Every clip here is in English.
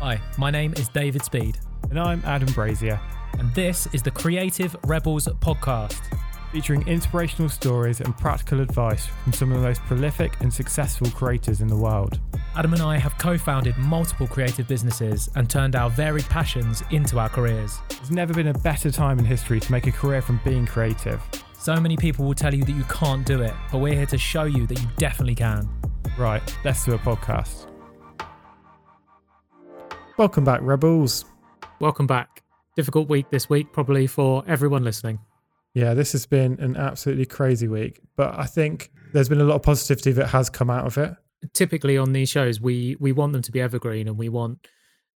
Hi, my name is David Speed, And I'm Adam Brazier, and this is the Creative Rebels podcast. featuring inspirational stories and practical advice from some of the most prolific and successful creators in the world. Adam and I have co founded multiple creative businesses and turned our varied passions into our careers. There's never been a better time in history to make a career from being creative. So many people will tell you that you can't do it, but we're here to show you that you definitely can. Right, let's do a podcast. Welcome back, Rebels. Welcome back. Difficult week this week, probably for everyone listening. Yeah, this has been an absolutely crazy week, but I think there's been a lot of positivity that has come out of it. Typically on these shows, we we want them to be evergreen, and we want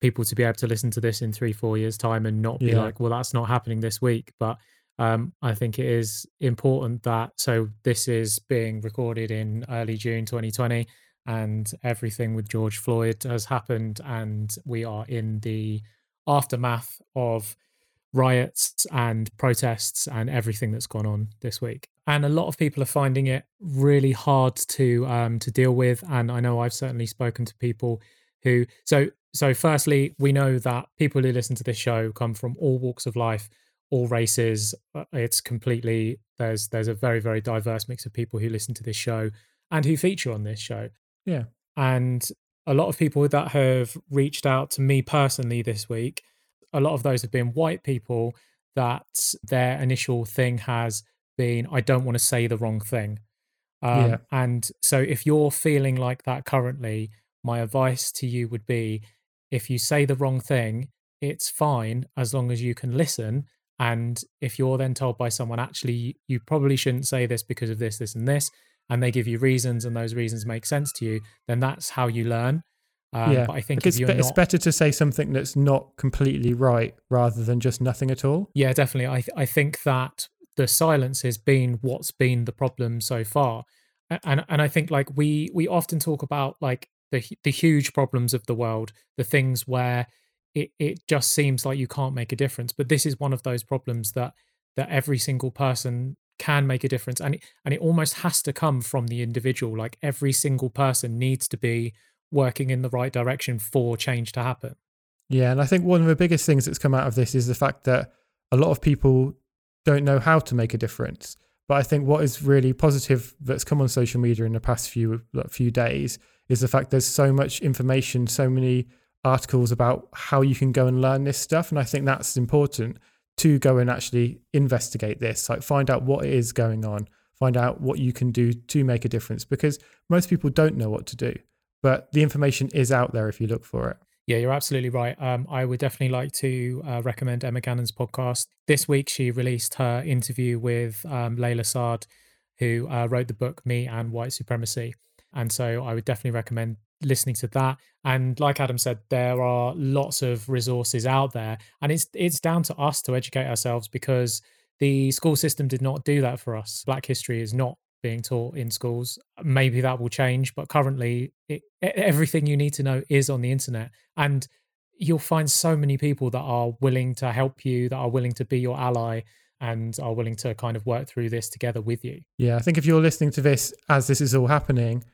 people to be able to listen to this in three, four years' time, and not be Yeah. like, "Well, that's not happening this week." But um, I think it is important that so this is being recorded in early June 2020, and everything with George Floyd has happened, and we are in the aftermath of riots and protests and everything that's gone on this week. And a lot of people are finding it really hard to um, to deal with. And I know I've certainly spoken to people who so so firstly, we know that people who listen to this show come from all walks of life, all races. Uh, It's completely there's there's a very, very diverse mix of people who listen to this show and who feature on this show. Yeah. And a lot of people that have reached out to me personally this week a lot of those have been white people that their initial thing has been i don't want to say the wrong thing um, Yeah. and so if you're feeling like that currently my advice to you would be if you say the wrong thing it's fine as long as you can listen and if you're then told by someone actually you probably shouldn't say this because of this this and this and they give you reasons and those reasons make sense to you then that's how you learn um, yeah, but i think it's, be- not it's better to say something that's not completely right rather than just nothing at all. Yeah, definitely. I th- I think that the silence has been what's been the problem so far, and and I think like we we often talk about like the the huge problems of the world, the things where it it just seems like you can't make a difference. But this is one of those problems that that every single person can make a difference, and it, and it almost has to come from the individual. Like every single person needs to be working in the right direction for change to happen. Yeah, and I think one of the biggest things that's come out of this is the fact that a lot of people don't know how to make a difference. But I think what is really positive that's come on social media in the past few few days is the fact there's so much information, so many articles about how you can go and learn this stuff, and I think that's important to go and actually investigate this, like find out what is going on, find out what you can do to make a difference because most people don't know what to do. But the information is out there if you look for it. Yeah, you're absolutely right. Um, I would definitely like to uh, recommend Emma Gannon's podcast. This week, she released her interview with um, Layla Saad, who uh, wrote the book Me and White Supremacy. And so I would definitely recommend listening to that. And like Adam said, there are lots of resources out there, and it's it's down to us to educate ourselves because the school system did not do that for us. Black history is not being taught in schools. Maybe that will change, but currently, it, everything you need to know is on the internet, and you'll find so many people that are willing to help you, that are willing to be your ally, and are willing to kind of work through this together with you. Yeah, I think if you're listening to this as this is all happening,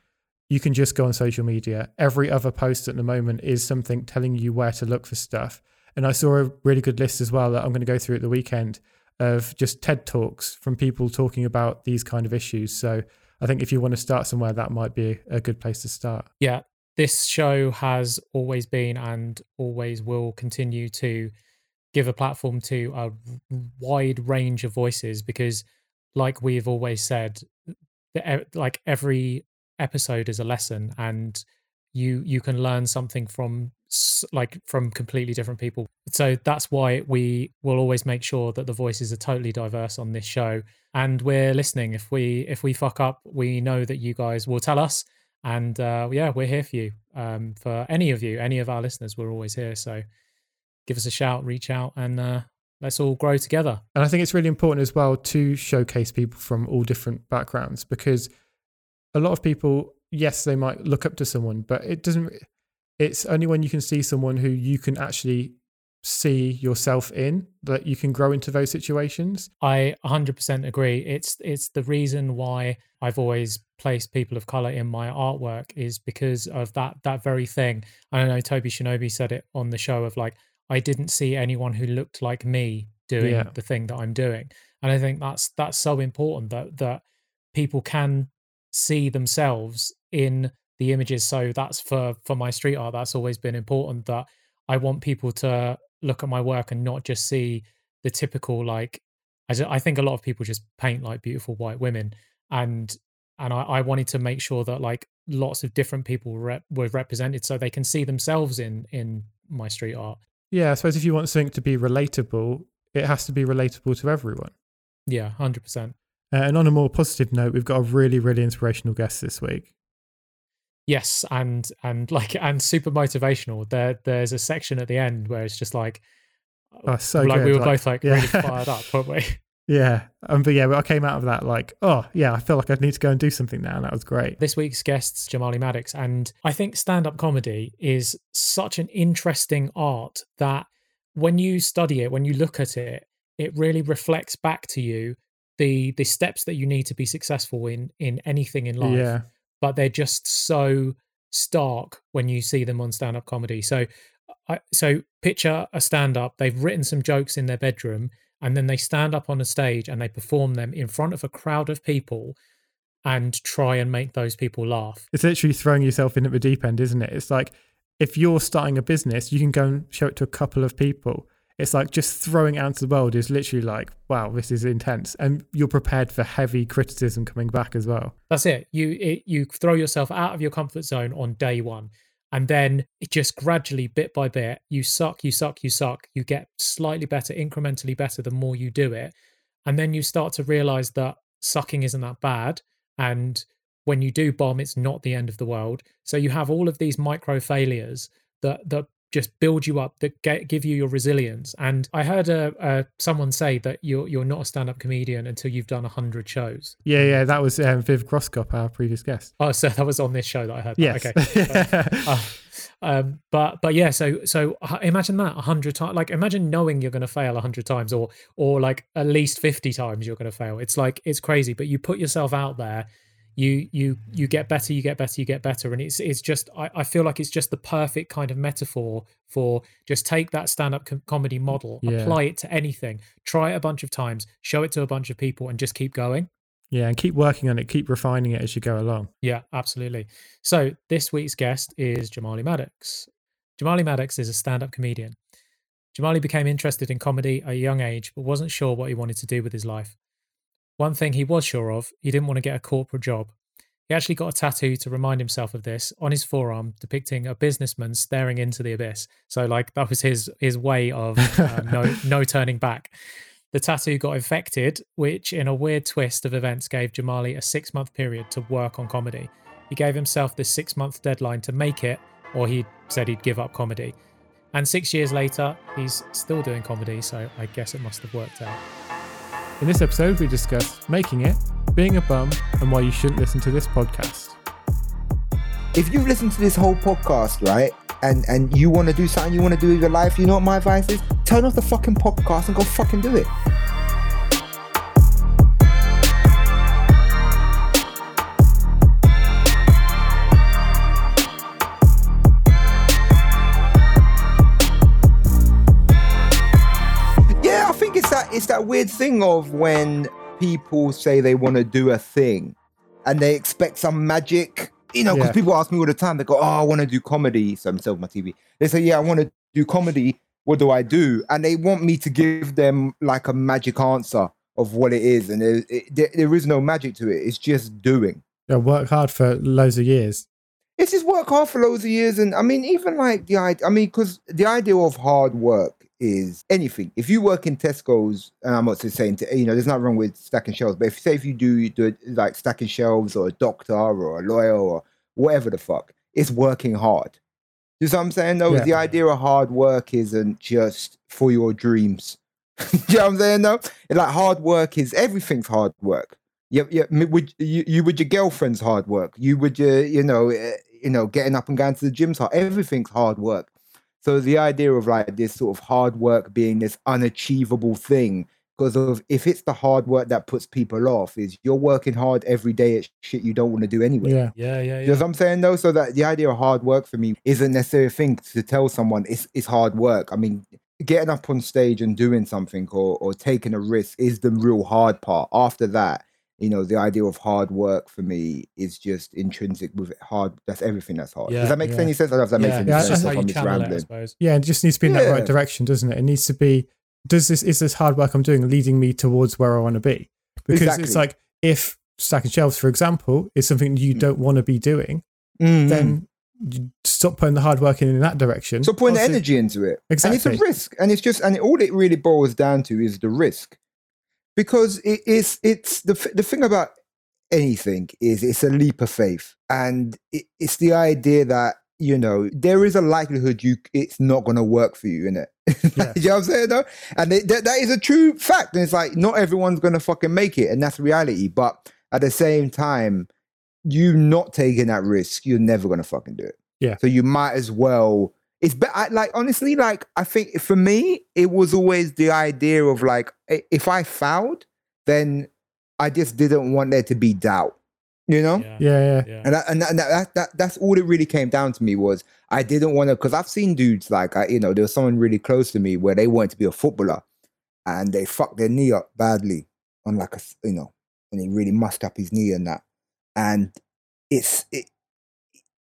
you can just go on social media. Every other post at the moment is something telling you where to look for stuff. And I saw a really good list as well that I'm going to go through at the weekend of just TED Talks from people talking about these kind of issues. So I think if you want to start somewhere, that might be a good place to start. yeah, this show has always been and always will continue to give a platform to a wide range of voices because, like we've always said, like every episode is a lesson and you you can learn something from like from completely different people. So that's why we will always make sure that the voices are totally diverse on this show. And we're listening. If we if we fuck up we know that you guys will tell us. And uh, yeah we're here for you. Um, for any of you any of our listeners we're always here. So give us a shout reach out and uh, let's all grow together. And I think it's really important as well to showcase people from all different backgrounds because a lot of people, yes, they might look up to someone, but it doesn't, it's only when you can see someone who you can actually see yourself in that you can grow into those situations. I 100% agree. It's it's the reason why I've always placed people of color in my artwork is because of that that very thing. I don't know Toby Shinobi said it on the show of like I didn't see anyone who looked like me doing Yeah. the thing that I'm doing. And I think that's that's so important that that people can see themselves in the images. So that's for for my street art. That's always been important. That I want people to look at my work and not just see the typical like. I, I think a lot of people just paint like beautiful white women, and and I, I wanted to make sure that like lots of different people rep, were represented, so they can see themselves in in my street art. Yeah, I suppose if you want something to be relatable, it has to be relatable to everyone. Yeah, hundred percent. Uh, and on a more positive note, we've got a really, really inspirational guest this week. Yes, and and like and super motivational. There there's a section at the end where it's just like Oh, so like we were like- both like yeah. really fired up, weren't we? Yeah, um, but yeah, I came out of that like, oh yeah, I feel like I need to go and do something now, and that was great. This week's guest's Jamali Maddox, and I think stand-up comedy is such an interesting art that when you study it, when you look at it, it really reflects back to you the the steps that you need to be successful in in anything in life. Yeah, but they're just so stark when you see them on stand-up comedy. So, I, so picture a stand-up. They've written some jokes in their bedroom, and then they stand up on a stage and they perform them in front of a crowd of people, and try and make those people laugh. it's literally throwing yourself in at the deep end, isn't it? It's like if you're starting a business, you can go and show it to a couple of people. It's like just throwing out to the world is literally like, wow, this is intense, and you're prepared for heavy criticism coming back as well. That's it. You it, you throw yourself out of your comfort zone on day one, and then it just gradually, bit by bit, you suck, you suck, you suck. You get slightly better, incrementally better the more you do it, and then you start to realize that sucking isn't that bad, and when you do bomb, it's not the end of the world. So you have all of these micro failures that that just build you up, that get, give you your resilience. And I heard uh, uh, someone say that you're you're not a stand up comedian until you've done hundred shows. Yeah, yeah, that was um, Viv Groskop, our previous guest. Oh, so that was on this show that I heard. that. Yes. Okay. Uh, um, but but yeah, so so uh, imagine that a hundred times. Like imagine knowing you're going to fail a hundred times, or or like at least fifty times you're going to fail. It's like it's crazy. But you put yourself out there, you you you get better, you get better, you get better, and it's it's just I, I feel like it's just the perfect kind of metaphor for just take that stand up com- comedy model, Yeah. apply it to anything, try it a bunch of times, show it to a bunch of people, and just keep going. yeah, and keep working on it, keep refining it as you go along. Yeah, absolutely. So this week's guest is Jamali Maddox. Jamali Maddox is a stand-up comedian. Jamali became interested in comedy at a young age, but wasn't sure what he wanted to do with his life. One thing he was sure of, he didn't want to get a corporate job. He actually got a tattoo to remind himself of this on his forearm, depicting a businessman staring into the abyss. So, like that was his his way of uh, no no turning back. The tattoo got infected, which, in a weird twist of events, gave Jamali a six month period to work on comedy. He gave himself this six month deadline to make it, or he said he'd give up comedy. And six years later, he's still doing comedy, so I guess it must have worked out. In this episode, we discuss making it, being a bum, and why you shouldn't listen to this podcast. if you listen to this whole podcast, right, and and you want to do something you want to do with your life, you know what my advice is? Turn off the fucking podcast and go fucking do it. That weird thing of when people say they want to do a thing and they expect some magic. You know, because Yeah. people ask me all the time, they go, Oh, I want to do comedy. So I'm still selling my TV. They say, Yeah, I want to do comedy. What do I do? And they want me to give them like a magic answer of what it is. And there, it, there, there is no magic to it. It's just doing. Yeah, work hard for loads of years. It's just work hard for loads of years. And I mean, even like the idea, I mean, because the idea of hard work is anything. If you work in Tesco's, and I'm not just saying, to, you know, there's nothing wrong with stacking shelves, but if say if you do, you do like stacking shelves or a doctor or a lawyer or whatever the fuck, it's working hard. You know what I'm saying? No, Yeah. the idea of hard work isn't just for your dreams. you know what I'm saying? No, like hard work is everything's hard work. Yeah, yeah. With you, you with your girlfriend's hard work. You would your, you know, eh, you know, getting up and going to the gym's hard. Everything's hard work. So the idea of like this sort of hard work being this unachievable thing because of if it's the hard work that puts people off, is you're working hard every day at shit you don't want to do anyway. Yeah. Yeah, yeah, You know what I'm saying though? So that the idea of hard work for me isn't necessarily a thing to tell someone it's it's hard work. I mean, getting up on stage and doing something or or taking a risk is the real hard part. After that, you know, the idea of hard work for me is just intrinsic with it. Hard. That's everything that's hard. Yeah, Does that make yeah. any sense? I don't know if that yeah, makes any sense. just how you channel it, I rambling. suppose. Yeah, it just needs to be in that right direction, doesn't it? It needs to be does this is this hard work I'm doing leading me towards where I want to be? Because Exactly. it's like if stacking shelves, for example, is something you Mm. don't want to be doing, Mhm. then stop putting the hard work in in that direction. So putting the energy into it. Exactly. And it's a risk. And it's just and all it really boils down to is the risk. Because it is it's the the thing about anything is it's a leap of faith. And it, it's the idea that, you know, there is a likelihood you it's not gonna work for you, innit? Yeah. you know what I'm saying though? And it, that, that is a true fact. And it's like not everyone's gonna fucking make it, and that's reality. But at the same time, you not taking that risk, you're never gonna fucking do it. Yeah. So you might as well. It's be- I, like honestly, like I think for me, it was always the idea of like if I fouled, then I just didn't want there to be doubt, you know. Yeah, yeah, yeah. yeah. And, that, and, that, and that, that that's all it really came down to me was I didn't want to because I've seen dudes like I you know there was someone really close to me where they wanted to be a footballer and they fucked their knee up badly on like a you know and he really mussed up his knee and that and it's it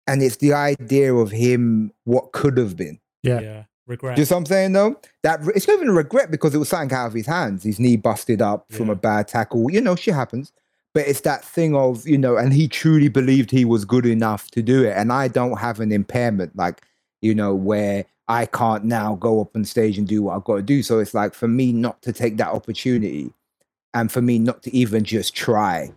and it's the idea of him what could have been. Yeah. yeah. Regret. Do you know what I'm saying though? That it's not even regret because it was something out of his hands. His knee busted up from a bad tackle. You know, shit happens. But it's that thing of, you know, and he truly believed he was good enough to do it. And I don't have an impairment, like, you know, where I can't now go up on stage and do what I've got to do. So it's like for me not to take that opportunity and for me not to even just try.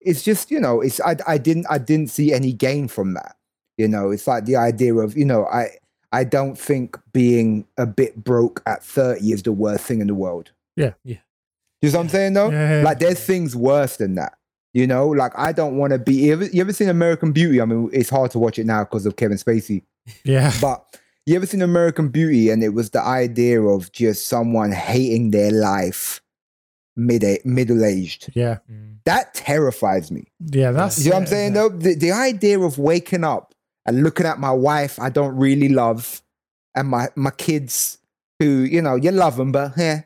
It's just, you know, it's I I didn't I didn't see any gain from that. You know, it's like the idea of, you know, I I don't think being a bit broke at 30 is the worst thing in the world. Yeah. Yeah. You know what I'm saying though? Yeah, yeah, Like there's things worse than that. You know, like I don't want to be. You ever, you ever seen American Beauty? I mean, it's hard to watch it now because of Kevin Spacey. yeah. But you ever seen American Beauty? And it was the idea of just someone hating their life mid middle aged. Yeah. Mm. That terrifies me. Yeah. That's You know what I'm saying though? The, the idea of waking up and looking at my wife I don't really love and my, my kids who, you know, you love them, but yeah,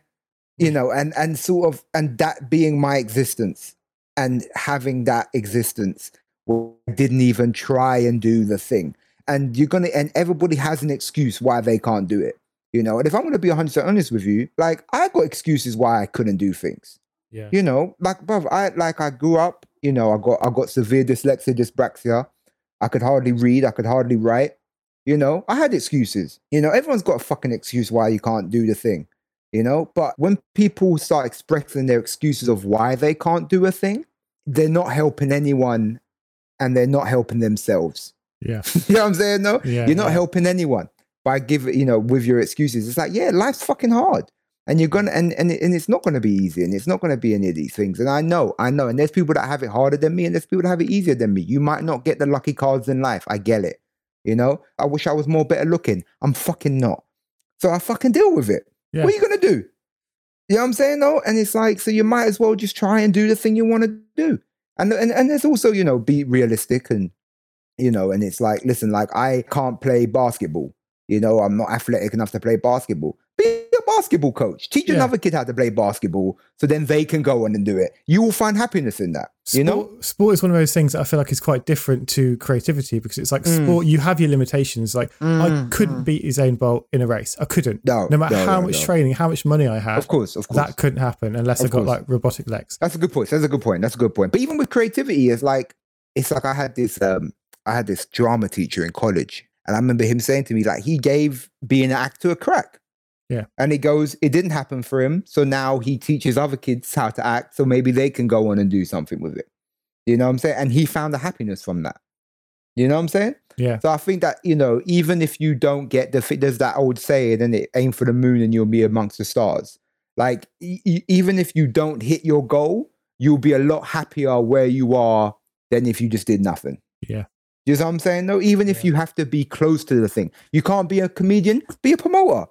you know, and, and sort of, and that being my existence and having that existence where I didn't even try and do the thing. And you're going to, and everybody has an excuse why they can't do it. You know, and if I'm going to be 100% honest with you, like I got excuses why I couldn't do things Yeah. you know, like bruv, I like I grew up, you know, I got I got severe dyslexia, dyspraxia. I could hardly read, I could hardly write. You know, I had excuses. You know, everyone's got a fucking excuse why you can't do the thing. You know, but when people start expressing their excuses of why they can't do a thing, they're not helping anyone and they're not helping themselves. Yeah. you know what I'm saying? No, Yeah. you're not yeah. helping anyone by giving, you know, with your excuses. It's like, yeah, life's fucking hard. And you're gonna and, and and it's not gonna be easy and it's not gonna be any of these things. And I know, I know. And there's people that have it harder than me, and there's people that have it easier than me. You might not get the lucky cards in life. I get it. You know, I wish I was more better looking. I'm fucking not. So I fucking deal with it. Yeah. What are you gonna do? You know what I'm saying though? And it's like, so you might as well just try and do the thing you want to do. And and and there's also, you know, be realistic and you know, and it's like, listen, like I can't play basketball. You know, I'm not athletic enough to play basketball. Be basketball coach. Teach Yeah. another kid how to play basketball so then they can go on and do it. You will find happiness in that. Sport, You know? sport is one of those things that I feel like is quite different to creativity because it's like Mm. sport, you have your limitations. Like I Mm, couldn't mm. beat Usain Bolt in a race. I couldn't. No, No matter no, how no, much no. training, how much money I had, Of course, of course. that couldn't happen unless I got course. like robotic legs. That's a good point. That's a good point. That's a good point. But even with creativity, it's like it's like I had this um I had this drama teacher in college, and I remember him saying to me like he gave being an actor a crack. Yeah. And he goes, it didn't happen for him, so now he teaches other kids how to act, so maybe they can go on and do something with it. You know what I'm saying? And he found a happiness from that. You know what I'm saying? Yeah. So I think that you know, even if you don't get the, there's that old saying, and it aim for the moon and you'll be amongst the stars. Like e- even if you don't hit your goal, you'll be a lot happier where you are than if you just did nothing. Yeah. You know what I'm saying? No, even if you have to be close to the thing, you can't be a comedian, be a promoter.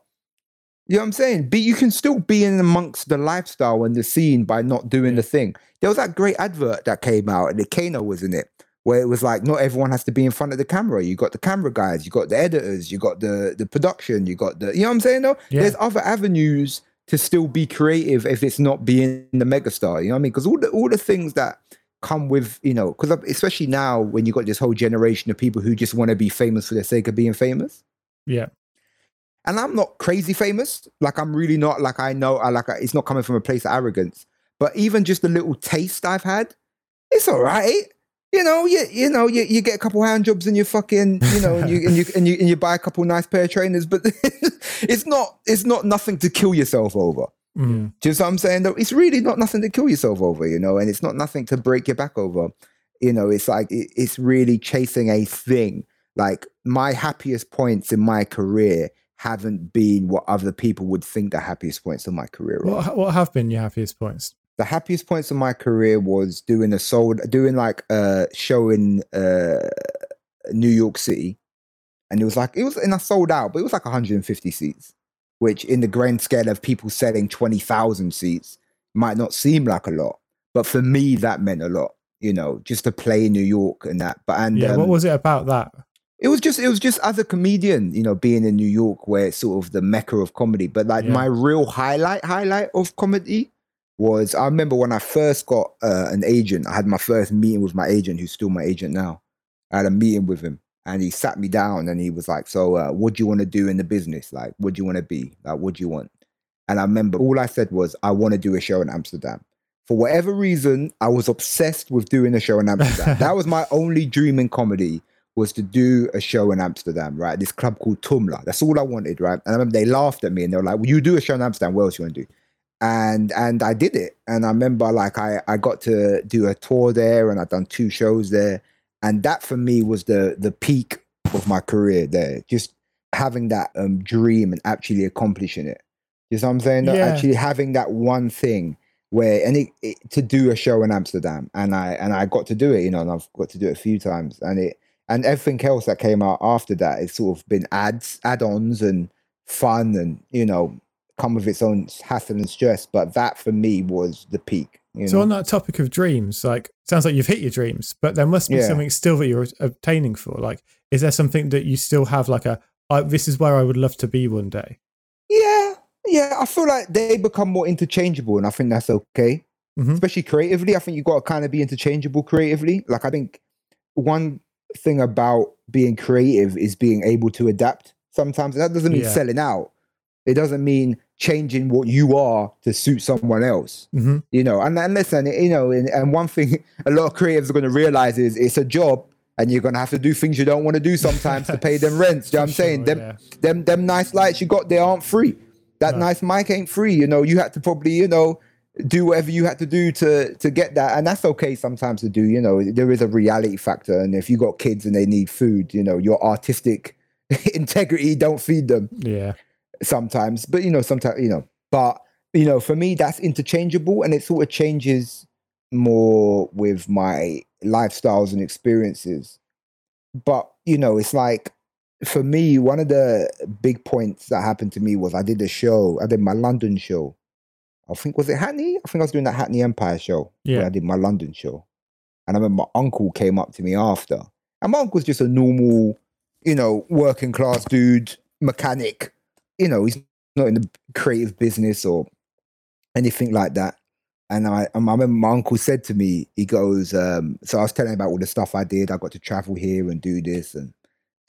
You know what I'm saying? But you can still be in amongst the lifestyle and the scene by not doing the thing. There was that great advert that came out, and the Kano was in it, where it was like, not everyone has to be in front of the camera. You got the camera guys, you got the editors, you got the the production, you got the, you know what I'm saying? Though Yeah. there's other avenues to still be creative if it's not being the megastar. You know what I mean? Because all the all the things that come with, you know, because especially now when you got this whole generation of people who just want to be famous for the sake of being famous Yeah. And I'm not crazy famous. Like I'm really not. Like I know. I like. It's not coming from a place of arrogance. But even just a little taste I've had, it's all right. You know, you you know, you, you get a couple hand jobs and you fucking, you know, and you and you and you, and you buy a couple nice pair of trainers, but it's not it's not nothing to kill yourself over. Mm. Do you know what I'm saying? Though it's really not nothing to kill yourself over, you know, and it's not nothing to break your back over. You know, it's like it, it's really chasing a thing. Like my happiest points in my career haven't been what other people would think the happiest points of my career are. What what have been your happiest points? The happiest points of my career was doing a sold, doing like a show in uh, New York City, and it was like it was, and I sold out, but it was like 150 seats, which in the grand scale of people selling 20,000 seats might not seem like a lot, but for me that meant a lot. You know, just to play in New York and that. But and Yeah. um, what was it about that? It was just it was just as a comedian, you know, being in New York where it's sort of the mecca of comedy. But like Yeah. my real highlight highlight of comedy was I remember when I first got uh, an agent. I had my first meeting with my agent, who's still my agent now. I had a meeting with him, and he sat me down and he was like, "So, uh, what do you want to do in the business? Like, what do you want to be? Like, what do you want?" And I remember all I said was, "I want to do a show in Amsterdam." For whatever reason, I was obsessed with doing a show in Amsterdam. that was my only dream in comedy was to do a show in Amsterdam, right? This club called Toomler. That's all I wanted, right? And I remember they laughed at me and they were like, well, you do a show in Amsterdam, what else you want to do? And and I did it. And I remember like I, I got to do a tour there and I'd done two shows there. And that for me was the the peak of my career there. Just having that um dream and actually accomplishing it. You know what I'm saying? Yeah. Actually having that one thing where and it, it, to do a show in Amsterdam and I and I got to do it, you know, and I've got to do it a few times and it and everything else that came out after that it's sort of been ads add-ons and fun and you know come with its own hassle and stress but that for me was the peak you So know on that topic of dreams, like sounds like you've hit your dreams, but there must be Yeah. something still that you're obtaining for. Like, is there something that you still have? Like a, I this is where I would love to be one day. yeah yeah i feel like they become more interchangeable and i think that's okay Mhm. especially creatively i think you've got to kind of be interchangeable creatively like i think one thing about being creative is being able to adapt sometimes. And that doesn't mean Yeah. selling out. It doesn't mean changing what you are to suit someone else hmm you know? And, and listen you know and, and one thing a lot of creatives are going to realize is it's a job and you're going to have to do things you don't want to do sometimes to pay them rents you know what i'm saying? Them, yeah. them them nice lights you got there aren't free. That No. nice mic ain't free you know? You had to probably you know do whatever you had to do to to get that. And that's okay sometimes to do you know there is a reality factor. And if you got kids and they need food you know your artistic integrity don't feed them yeah, sometimes. But you know sometimes you know but you know for me that's interchangeable and it sort of changes more with my lifestyles and experiences. But you know it's like for me one of the big points that happened to me was i did a show. I did my london show i think was it hackney i think i was doing that hackney empire show Yeah. i did my london show and i remember my uncle came up to me after and my uncle's just a normal you know working class dude mechanic you know he's not in the creative business or anything like that and I, and I remember my uncle said to me, he goes, um, so I was telling him about all the stuff I did. I got to travel here and do this and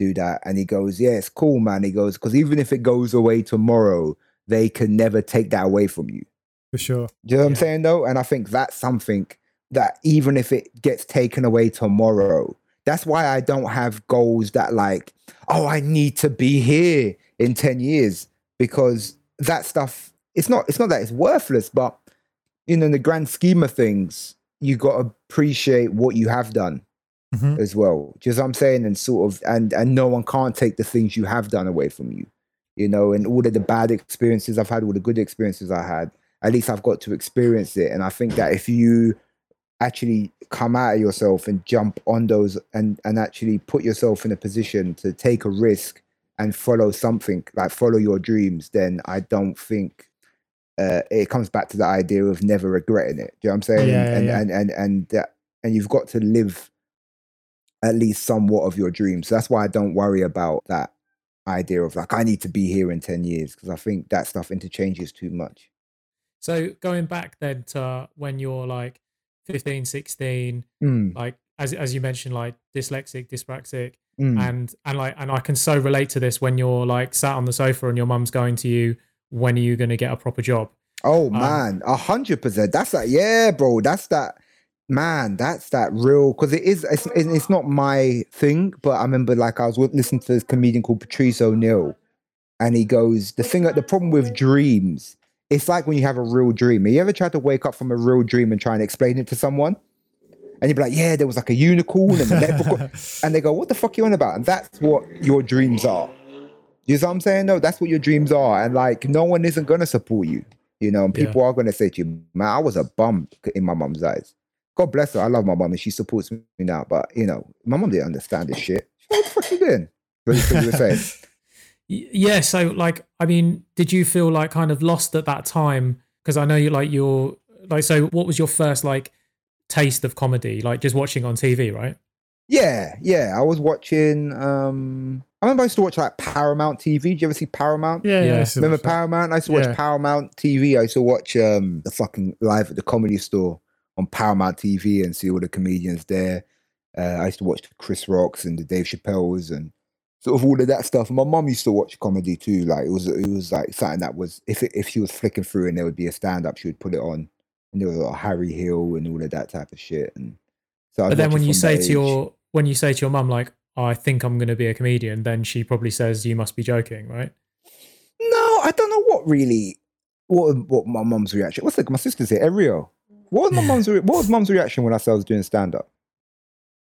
do that. And he goes, yeah, it's cool, man. He goes, because even if it goes away tomorrow, they can never take that away from you. For sure. Do you know what I'm saying though? And I think that's something that even if it gets taken away tomorrow, that's why I don't have goals that like, oh, I need to be here in 10 years because that stuff, it's not, it's not that it's worthless, but you know, in the grand scheme of things, you got to appreciate what you have done Mhm. as well. Do you know what I'm saying, and sort of, and and no one can't take the things you have done away from you, you know. And all of the bad experiences I've had, all the good experiences I had, at least I've got to experience it. And I think that if you actually come out of yourself and jump on those, and and actually put yourself in a position to take a risk and follow something like follow your dreams, then I don't think uh, it comes back to the idea of never regretting it. Do you know what I'm saying? Yeah, and, yeah. and and and that, and you've got to live at least somewhat of your dreams. So that's why I don't worry about that idea of like I need to be here in ten years because I think that stuff interchanges too much. So going back then to when you're like 15, 16, Mm, like as as you mentioned, like dyslexic, dyspraxic, mm. and and like and I can so relate to this when you're like sat on the sofa and your mum's going to you, when are you going to get a proper job? Oh Um, man, a hundred percent. That's that. Yeah, bro. That's that. Man, that's that real. Because it is. It's, it's not my thing, but I remember like I was listening to this comedian called Patrice O'Neal, and he goes, "The thing, the problem with dreams, it's like when you have a real dream. Have you ever tried to wake up from a real dream and try and explain it to someone?" And you'd be like, "Yeah, there was like a unicorn and a leprechaun," and they go, "What the fuck are you on about?" And that's what your dreams are. You know what I'm saying? No, that's what your dreams are, and like no one isn't gonna support you. You know, and Yeah. people are gonna say to you, "Man, I was a bum in my mom's eyes." God bless her. I love my mom and she supports me now. But you know, my mom didn't understand this shit. What the fuck are you doing? What you what you were saying? Y- Yeah, so like I mean, did you feel like kind of lost at that time? Because I know you like you're like so. What was your first like taste of comedy? Like just watching on TV, right? Yeah, yeah. I was watching. um I remember I used to watch like Paramount TV. Did you ever see Paramount? yeah, yeah. Yeah. it's- Remember Paramount? I used to watch Yeah. Paramount TV. I used to watch um the fucking live at the comedy store on Paramount TV and see all the comedians there. Uh, I used to watch the Chris Rocks and the Dave Chappelle's and sort of all of that stuff. My mum used to watch comedy too. Like it was it was like something that was if it, if she was flicking through and there would be a stand up, she would put it on. And there was like Harry Hill and all of that type of shit. And so I'd But then when you say that to your when you say to your mum like, oh, "I think I'm going to be a comedian," then she probably says, "You must be joking, right?" No, I don't know what really what what my mum's reaction. What's like my sister's here, Ariel. What was my mum's re- what was mum's reaction when I said I was doing stand up?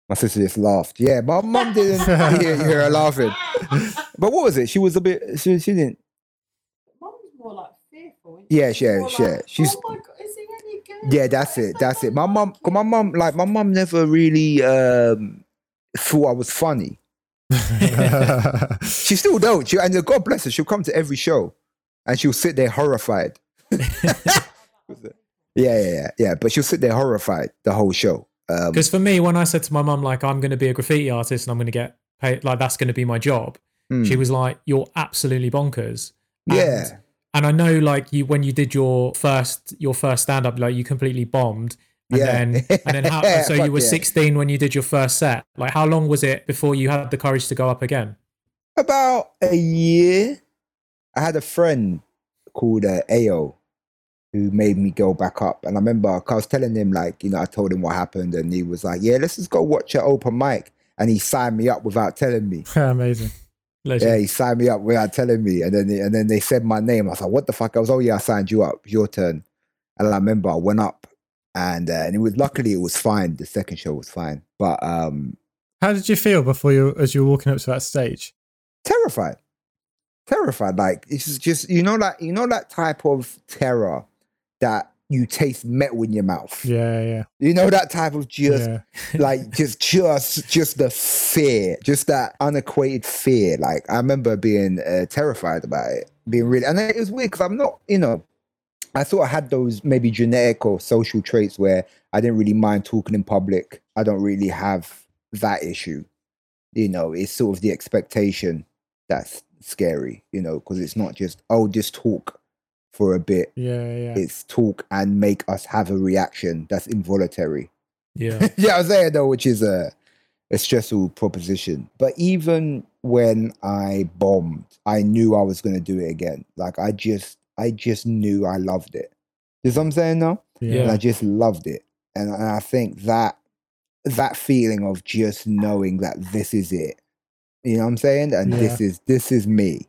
My sister just laughed. Yeah, my mum didn't hear, hear her laughing. But what was it? She was a bit she, she didn't Mum's more like fearful. Yeah, she? yeah, yeah. like, She's- Oh my god, is he any good? Yeah, that's it. That's it. My funny? mum cause my mum like my mum never really um thought I was funny. She still don't. She, and God bless her, she'll come to every show and she'll sit there horrified. yeah, yeah, yeah, yeah. But she'll sit there horrified the whole show. Um, Because for me, when I said to my mum like, "I'm going to be a graffiti artist and I'm going to get paid, like that's going to be my job," hmm, she was like, "You're absolutely bonkers." And- yeah, and I know like you when you did your first your first stand up, like you completely bombed. And Yeah. then and then how so you were yeah. 16 when you did your first set. Like how long was it before you had the courage to go up again? about a year. I had a friend called uh, Ao who made me go back up, and I remember I was telling him like, you know, I told him what happened, and he was like, "Yeah, let's just go watch an open mic," and he signed me up without telling me. Amazing. Legend. Yeah, he signed me up without telling me, and then and then they said my name. I was like, "What the fuck?" I was, "Oh yeah, I signed you up. Your turn." And I remember I went up, and uh, and it was luckily it was fine. The second show was fine, but um, How did you feel before you, as you were walking up to that stage? terrified, terrified. Like it's just, just you know that you know that type of terror that you taste metal in your mouth. Yeah, yeah, You know that type of just yeah. like just just just the fear just that unequated fear like i remember being uh, terrified about it being really and it was weird because i'm not you know i sort of had those maybe genetic or social traits where i didn't really mind talking in public i don't really have that issue you know it's sort of the expectation that's scary you know because it's not just oh just talk for a bit Yeah, yeah. it's talk and make us have a reaction that's involuntary Yeah. yeah, I was saying though, which is a a stressful proposition. But even when I bombed, I knew I was gonna do it again. Like I just I just knew I loved it. You know what I'm saying though? yeah. And I just loved it. And, and I think that that feeling of just knowing that this is it. You know what I'm saying? And this is this is me.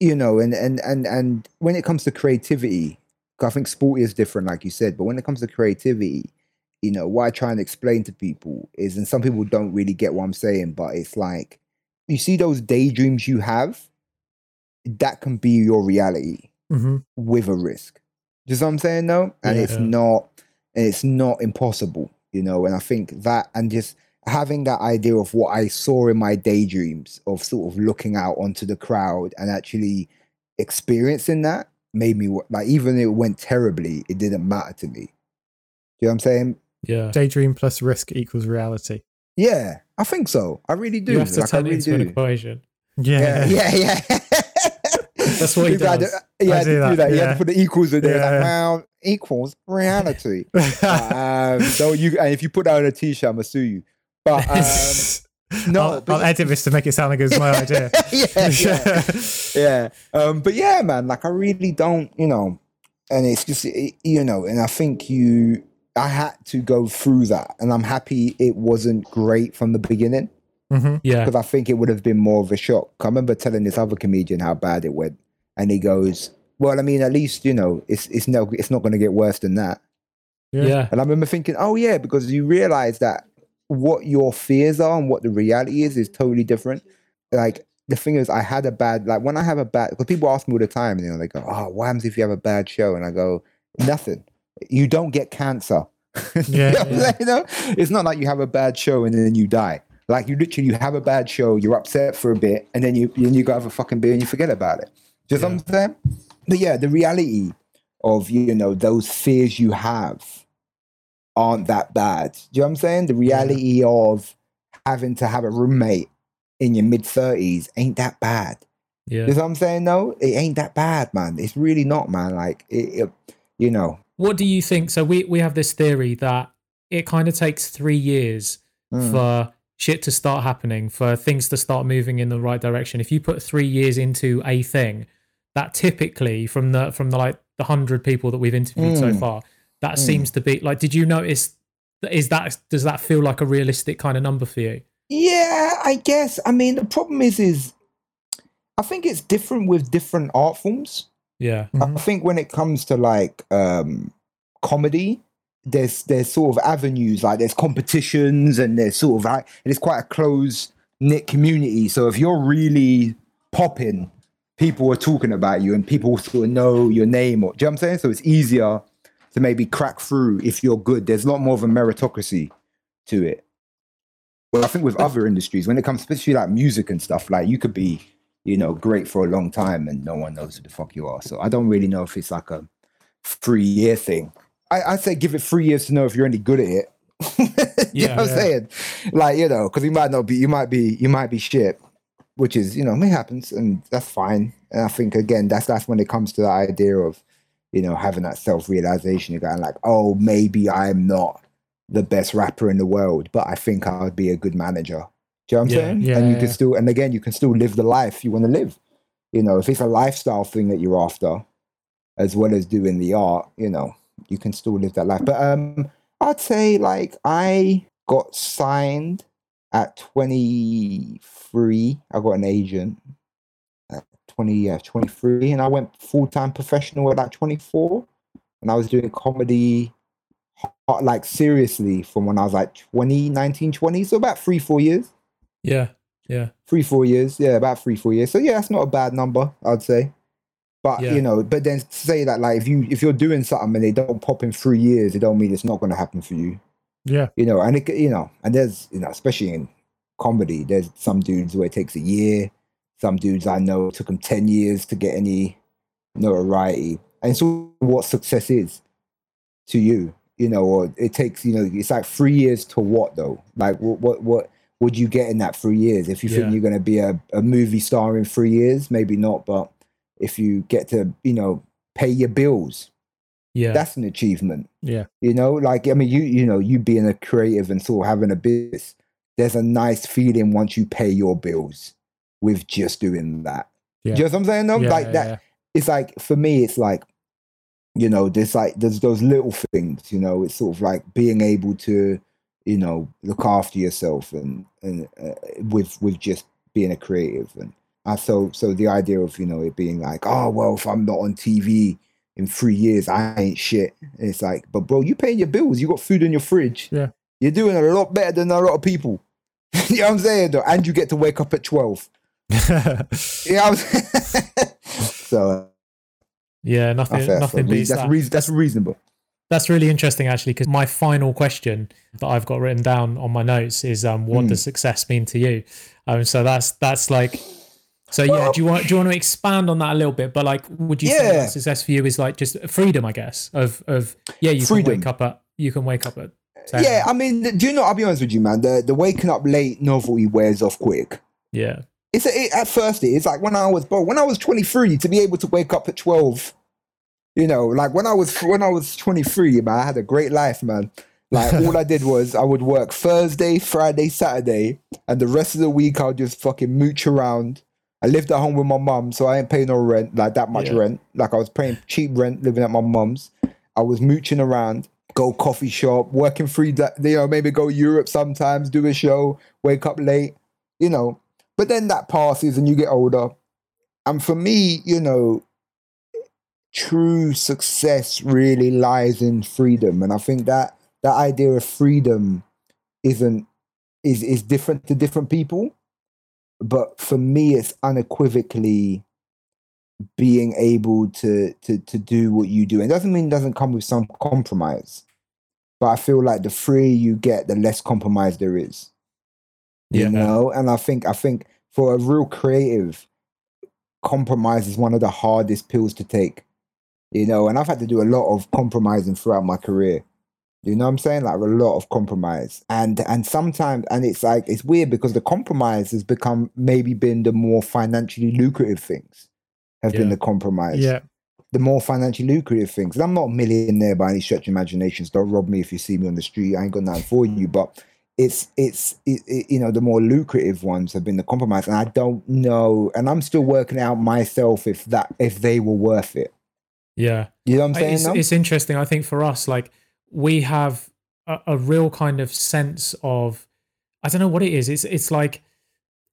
You know, and and and and when it comes to creativity, I think sport is different, like you said, but when it comes to creativity, you know, what I try and explain to people is, and some people don't really get what I'm saying, but it's like you see those daydreams you have, that can be your reality hmm with a risk. Do you know what I'm saying? No, and it's not, and it's not impossible, you know. And I think that, and just, having that idea of what I saw in my daydreams of sort of looking out onto the crowd and actually experiencing that made me like even if it went terribly, it didn't matter to me. Do you know what I'm saying? Yeah. Daydream plus risk equals reality. Yeah, I think so. I really do. You have to Like, turn it really into an do. Yeah. equation. Yeah, yeah, yeah. That's what he You had to- does. You I had to do do that, that. You yeah. had to put the equals in there. Yeah, Like, yeah. well, equals reality. um, so you and if you put that on a t-shirt, I'm gonna sue you. But um, no, I'll, but- I'll edit this to make it sound like it was my idea. yeah, yeah, yeah. Um, but yeah, man, like I really don't, you know, and it's just, it- you know, and I think you, I had to go through that, and I'm happy it wasn't great from the beginning Mhm. Yeah. because I think it would have been more of a shock. I remember telling this other comedian how bad it went, and he goes, "Well, I mean, at least you know, it's it's no, it's not going to get worse than that." Yeah. Yeah. And I remember thinking, "Oh yeah," because you realize that what your fears are and what the reality is is totally different. Like the thing is, I had a bad like when I have a bad because people ask me all the time, you know, they go, "Oh, what happens if you have a bad show?" And I go, "Nothing. You don't get cancer." Yeah, you, know, yeah. you know, it's not like you have a bad show and then you die. Like you literally, you have a bad show, you're upset for a bit, and then you then you go have a fucking beer and you forget about it. Do you know what I'm saying? But yeah, the reality of you know those fears you have aren't that bad. Do you know what I'm saying? The reality of having to have a roommate in your mid thirties ain't that bad. Yeah. You know what I'm saying? No, it ain't that bad, man. It's really not, man. Like it, it you know. What do you think? So we we have this theory that it kind of takes three years mm, for shit to start happening, for things to start moving in the right direction. If you put three years into a thing, that typically from the from the like the hundred people that we've interviewed so Mm. far, that Mm. seems to be like. Did you notice? Is that does that feel like a realistic kind of number for you? Yeah, I guess. I mean, the problem is, is I think it's different with different art forms. Yeah. I Mhm. think when it comes to like um comedy, there's there's sort of avenues like there's competitions and there's sort of like and it's quite a close knit community. So if you're really popping, people are talking about you and people sort of know your name or do you know what I'm saying? So it's easier to maybe crack through if you're good. There's a lot more of a meritocracy to it. Well, I think with other industries, when it comes especially like music and stuff, like you could be, you know, great for a long time and no one knows who the fuck you are. So I don't really know if it's like a three year thing. I, I'd say give it three years to know if you're any good at it. you Yeah, know what yeah. I'm saying? Like, you know, because you might not be, you might be, you might be shit, which is, you know, it happens and that's fine. And I think again, that's that's when it comes to the idea of, you know, having that self realization. You're going like, oh, maybe I'm not the best rapper in the world, but I think I would be a good manager. Do you know what I'm Yeah, saying? yeah, and you yeah, can still, and again, you can still live the life you want to live. You know, if it's a lifestyle thing that you're after, as well as doing the art, you know, you can still live that life. But um, I'd say like I got signed at 23. I got an agent 20, yeah, 23, and I went full time professional at like 24. And I was doing comedy like seriously from when I was like 20, 19, 20. So about three, four years. Yeah. Yeah. Three, four years. Yeah, about three, four years. So yeah, that's not a bad number, I'd say. But Yeah. you know, but then say that like if you if you're doing something and they don't pop in three years, it don't mean it's not gonna happen for you. Yeah. You know, and it you know, and there's you know, especially in comedy, there's some dudes where it takes a year. Some dudes I know took them 10 years to get any notoriety. And so what success is to you, you know, or it takes, you know, it's like three years to what though? Like what what what would you get in that three years? If you Yeah. think you're gonna be a, a movie star in three years, maybe not, but if you get to, you know, pay your bills, Yeah. that's an achievement. Yeah. You know, like I mean, you you know, you being a creative and sort of having a business, there's a nice feeling once you pay your bills with just doing that. Yeah. Do you know what I'm saying? though? Yeah, like yeah, that. It's like for me, it's like, you know, there's like there's those little things. You know, it's sort of like being able to, you know, look after yourself and and uh, with with just being a creative and. Uh, so, so the idea of you know it being like, oh well, if I'm not on TV in three years, I ain't shit. It's like, but bro, you paying your bills, you got food in your fridge. Yeah. You're doing a lot better than a lot of people. you know what I'm saying? Though? And you get to wake up at 12. What so yeah. uh, Nothing. fair, nothing beats that's, that. reas- that's reasonable. That's really interesting, actually, because my final question that I've got written down on my notes is, um, "What Mm. does success mean to you?" Um, so that's that's like, so yeah. Well- Do you want do you want to expand on that a little bit? But like, would you say Yeah. that success for you is like just freedom? I guess of of yeah, you Freedom. can wake up at you can wake up at 10. Yeah, I mean, do you know? I'll be honest with you, man. The the waking up late novelty wears off quick. yeah, It's a, it, at first it, it's like when I was bro, when I was 23 to be able to wake up at 12. You know, like when I was when I was 23, man, I had a great life, man. Like all I did was I would work Thursday, Friday, Saturday, and the rest of the week I'll just fucking mooch around. I lived at home with my mum, so I ain't paying no rent, like that much Yeah. rent. Like I was paying cheap rent living at my mum's. I was mooching around, go coffee shop, working free, you know, maybe go Europe sometimes, do a show, wake up late, you know. But then that passes and you get older. And for me, you know, true success really lies in freedom. And I think that that idea of freedom isn't is is different to different people. But for me, it's unequivocally being able to to to do what you do. It doesn't mean it doesn't come with some compromise. But I feel like the freer you get, the less compromise there is. You Yeah. know? And I think I think for a real creative, compromise is one of the hardest pills to take. You know, and I've had to do a lot of compromising throughout my career. You know what I'm saying? Like a lot of compromise. And and sometimes and it's like it's weird because the compromise has become maybe been the more financially lucrative things have been the compromise. Yeah. The more financially lucrative things. And I'm not a millionaire by any stretch of imaginations. Don't rob me if you see me on the street. I ain't got nothing for you. But it's it's it, it- you know the more lucrative ones have been the compromise, and I don't know. And I'm still working out myself if that if they were worth it. yeah. You know what I'm saying? it's, it's interesting. I think for us, like we have a, a real kind of sense of I don't know what it is. It's it's like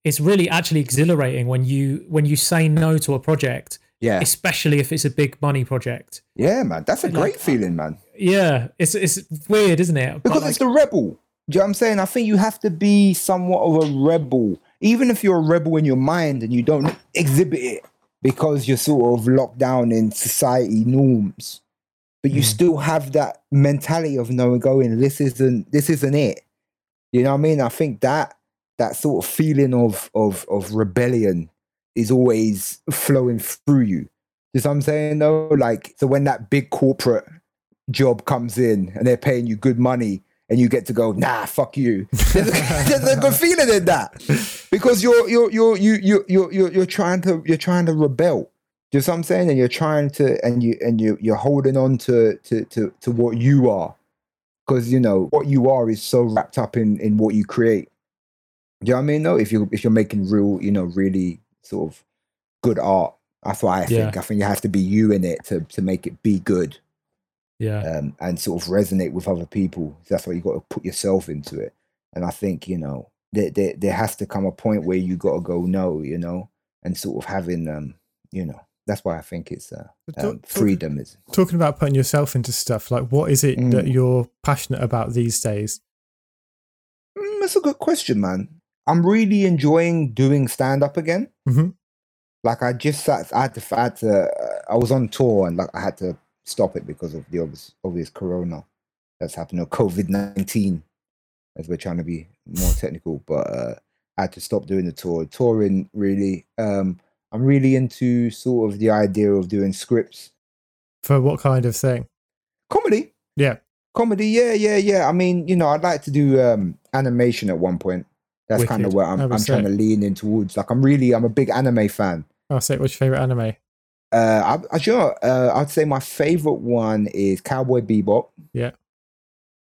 it's really actually exhilarating when you when you say no to a project, yeah, especially if it's a big money project. yeah, man. That's a like- great feeling, man. Yeah, it's it's weird, isn't it? Because like, it's the rebel. Do you know what I'm saying? I think you have to be somewhat of a rebel, even if you're a rebel in your mind and you don't exhibit it because you're sort of locked down in society norms. But you Mm. still have that mentality of knowing going, this isn't this isn't it. You know what I mean? I think that that sort of feeling of of of rebellion is always flowing through you. You know what I'm saying though? Like so when that big corporate job comes in and they're paying you good money and you get to go, nah, fuck you. There's a, there's a good feeling in that because you're you're you're you you you're you're, you're trying to you're trying to rebel. Do you know what I'm saying? And you're trying to and you and you you're holding on to to to to what you are because you know what you are is so wrapped up in in what you create. Do you know what I mean? Though, if you if you're making real, you know, really sort of good art, that's why I Yeah. think I think you have to be you in it to to make it be good yeah, um, and sort of resonate with other people. That's why you got to put yourself into it. And I think you know there, there there has to come a point where you got to go no, you know, and sort of having um, you know, that's why I think it's uh, um, freedom is. Talking about putting yourself into stuff, like what is it that Mm. you're passionate about these days? Mm, that's a good question, man. I'm really enjoying doing stand up again. Mhm. Like I just sat, I had to, I had to, uh, I was on tour and like I had to stop it because of the obvious, obvious corona that's happened, or COVID nineteen, as we're trying to be more technical. But uh, I had to stop doing the tour. Touring really, um, I'm really into sort of the idea of doing scripts, For what kind of thing? comedy. Yeah. comedy. Yeah, yeah, yeah. I mean, you know, I'd like to do um, animation at one point. That's kind of where I'm, I'm trying to lean in towards. Like, I'm really, I'm a big anime fan. I'll say, what's your favorite anime? Uh, I, I sure. Uh, I'd say my favorite one is Cowboy Bebop. Yeah.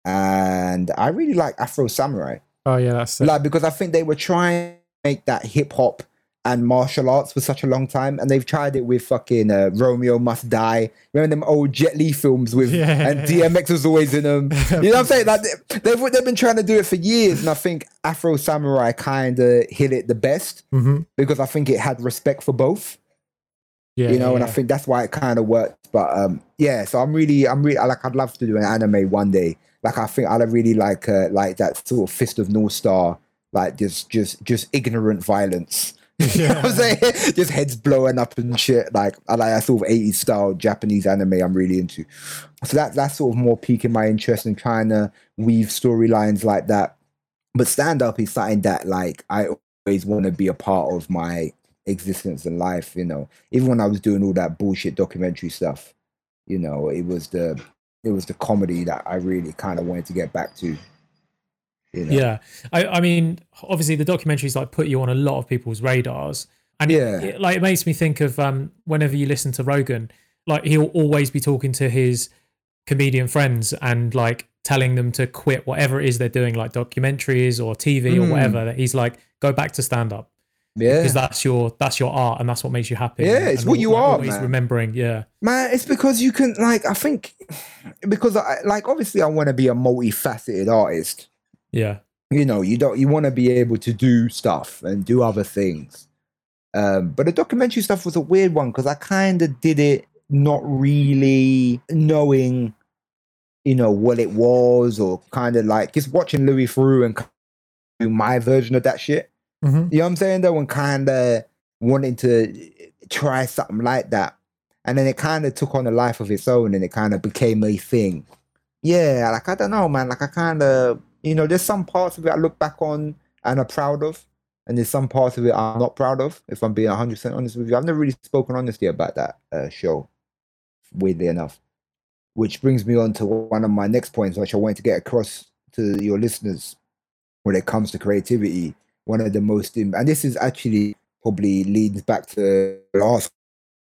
And I really like Afro Samurai, Oh yeah, that's it. like because I think they were trying to make that hip hop and martial arts for such a long time, and they've tried it with fucking uh, Romeo Must Die. Remember them old Jet Li films with Yeah. and DMX was always in them. You know what I'm saying? Like they- they've they've been trying to do it for years, and I think Afro Samurai kind of hit it the best hmm because I think it had respect for both Yeah, you know, and yeah. I think that's why it kind of worked. But um, yeah, so I'm really, I'm really, like, I'd love to do an anime one day. Like, I think I'd really like, uh, like that sort of Fist of North Star, like just, just, just ignorant violence. you know what I'm saying? Just heads blowing up and shit. Like I like that sort of 80s style Japanese anime I'm really into. So that that's sort of more piquing my interest in trying to weave storylines like that. But stand up is something that like I always want to be a part of my existence and life, you know. Even when I was doing all that bullshit documentary stuff, you know, it was the it was the comedy that I really kind of wanted to get back to. You know? Yeah, I, I mean, obviously the documentaries like put you on a lot of people's radars, and Yeah. it, it- like it makes me think of um, whenever you listen to Rogan, like he'll always be talking to his comedian friends and like telling them to quit whatever it is they're doing, like documentaries or TV or Mm. whatever. That he's like, go back to stand up Yeah. because that's your that's your art and that's what makes you happy. Yeah, it's and what you like, are, Always man. remembering, yeah, Man, it's because you can like I think because I like obviously I want to be a multifaceted artist. yeah, You know, you don't you want to be able to do stuff and do other things. Um, but the documentary stuff was a weird one because I kind of did it not really knowing, you know, what it was or kind of like just watching Louis Theroux and do my version of that shit. Mhm. You know what I'm saying though, and kind of wanting to try something like that, and then it kind of took on a life of its own, and it kind of became a thing. Yeah, like I don't know, man. Like I kind of, you know, there's some parts of it I look back on and are proud of, and there's some parts of it I'm not proud of. If I'm being 100 percent honest with you, I've never really spoken honestly about that uh, show. Weirdly enough, which brings me on to one of my next points, which I wanted to get across to your listeners when it comes to creativity one of the most and this is actually probably leads back to last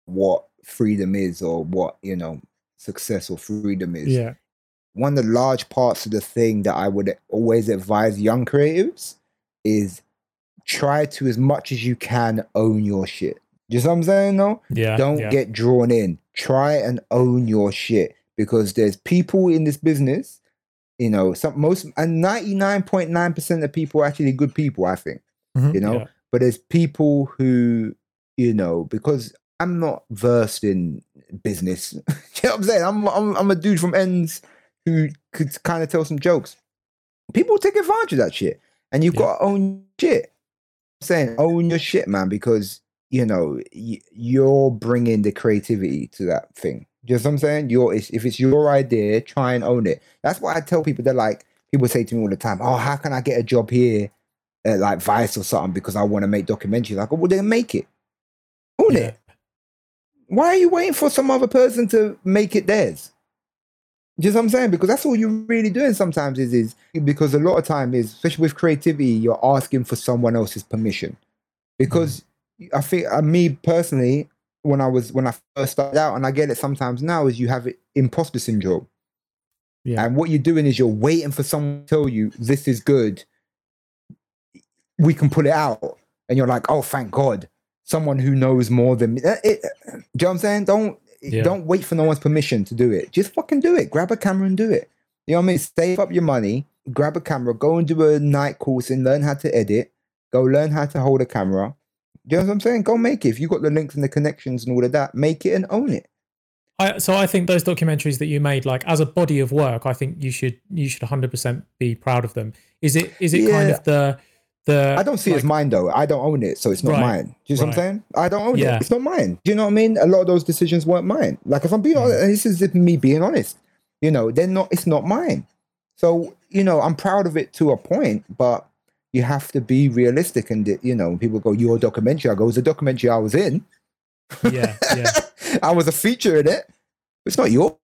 what freedom is or what you know success or freedom is Yeah. one of the large parts of the thing that i would always advise young creatives is try to as much as you can own your shit you know what i'm saying no yeah. don't yeah. get drawn in. Try and own your shit because there's people in this business, you know, some most and 99.9% of people are actually good people, I think. Mhm. You know, Yeah. but there's people who, you know, because I'm not versed in business. you know what I'm saying? I'm I'm I'm a dude from ends who could kind of tell some jokes. People take advantage of that shit. And you've Yeah. got to own shit. I'm saying own your shit, man, because you know y- you're bringing the creativity to that thing. You know what I'm saying? You're if if it's your idea, try and own it. That's what I tell people. They're like people say to me all the time, "Oh, how can I get a job here at like Vice or something because I want to make documentaries?" Like, "Well, then make it, own Yeah. it. Why are you waiting for some other person to make it theirs?" Do you know what I'm saying? Because that's all you're really doing sometimes is is because a lot of time is especially with creativity, you're asking for someone else's permission. Because I think uh, me personally, when I was when I first started out, and I get it sometimes now, is you have it, imposter syndrome. Yeah. And what you're doing is you're waiting for someone to tell you this is good. We can pull it out, and you're like, oh, thank God, someone who knows more than me. Uh, It, do you know what I'm saying? Don't Yeah. don't wait for no one's permission to do it. Just fucking do it. Grab a camera and do it. You know what I mean? Save up your money, grab a camera, go and do a night course and learn how to edit. Go learn how to hold a camera. Do you know what I'm saying? Go make it. If you've got the links and the connections and all of that, make it and own it. I, so I think those documentaries that you made, like as a body of work, I think you should you should 100 percent be proud of them. Is it is it kind of the the I don't see it as mine though. I don't own it, so it's not Right, mine. Do you know what I'm saying? I don't own Yeah. it. It's not mine. Do you know what I mean? A lot of those decisions weren't mine. Like if I'm being Mm. honest, this is me being honest. You know, they're not. It's not mine. So you know, I'm proud of it to a point, but you have to be realistic. And you know, people go, "Your documentary," I go, "It was a documentary I was in. yeah yeah I was a feature in it. It's not yours.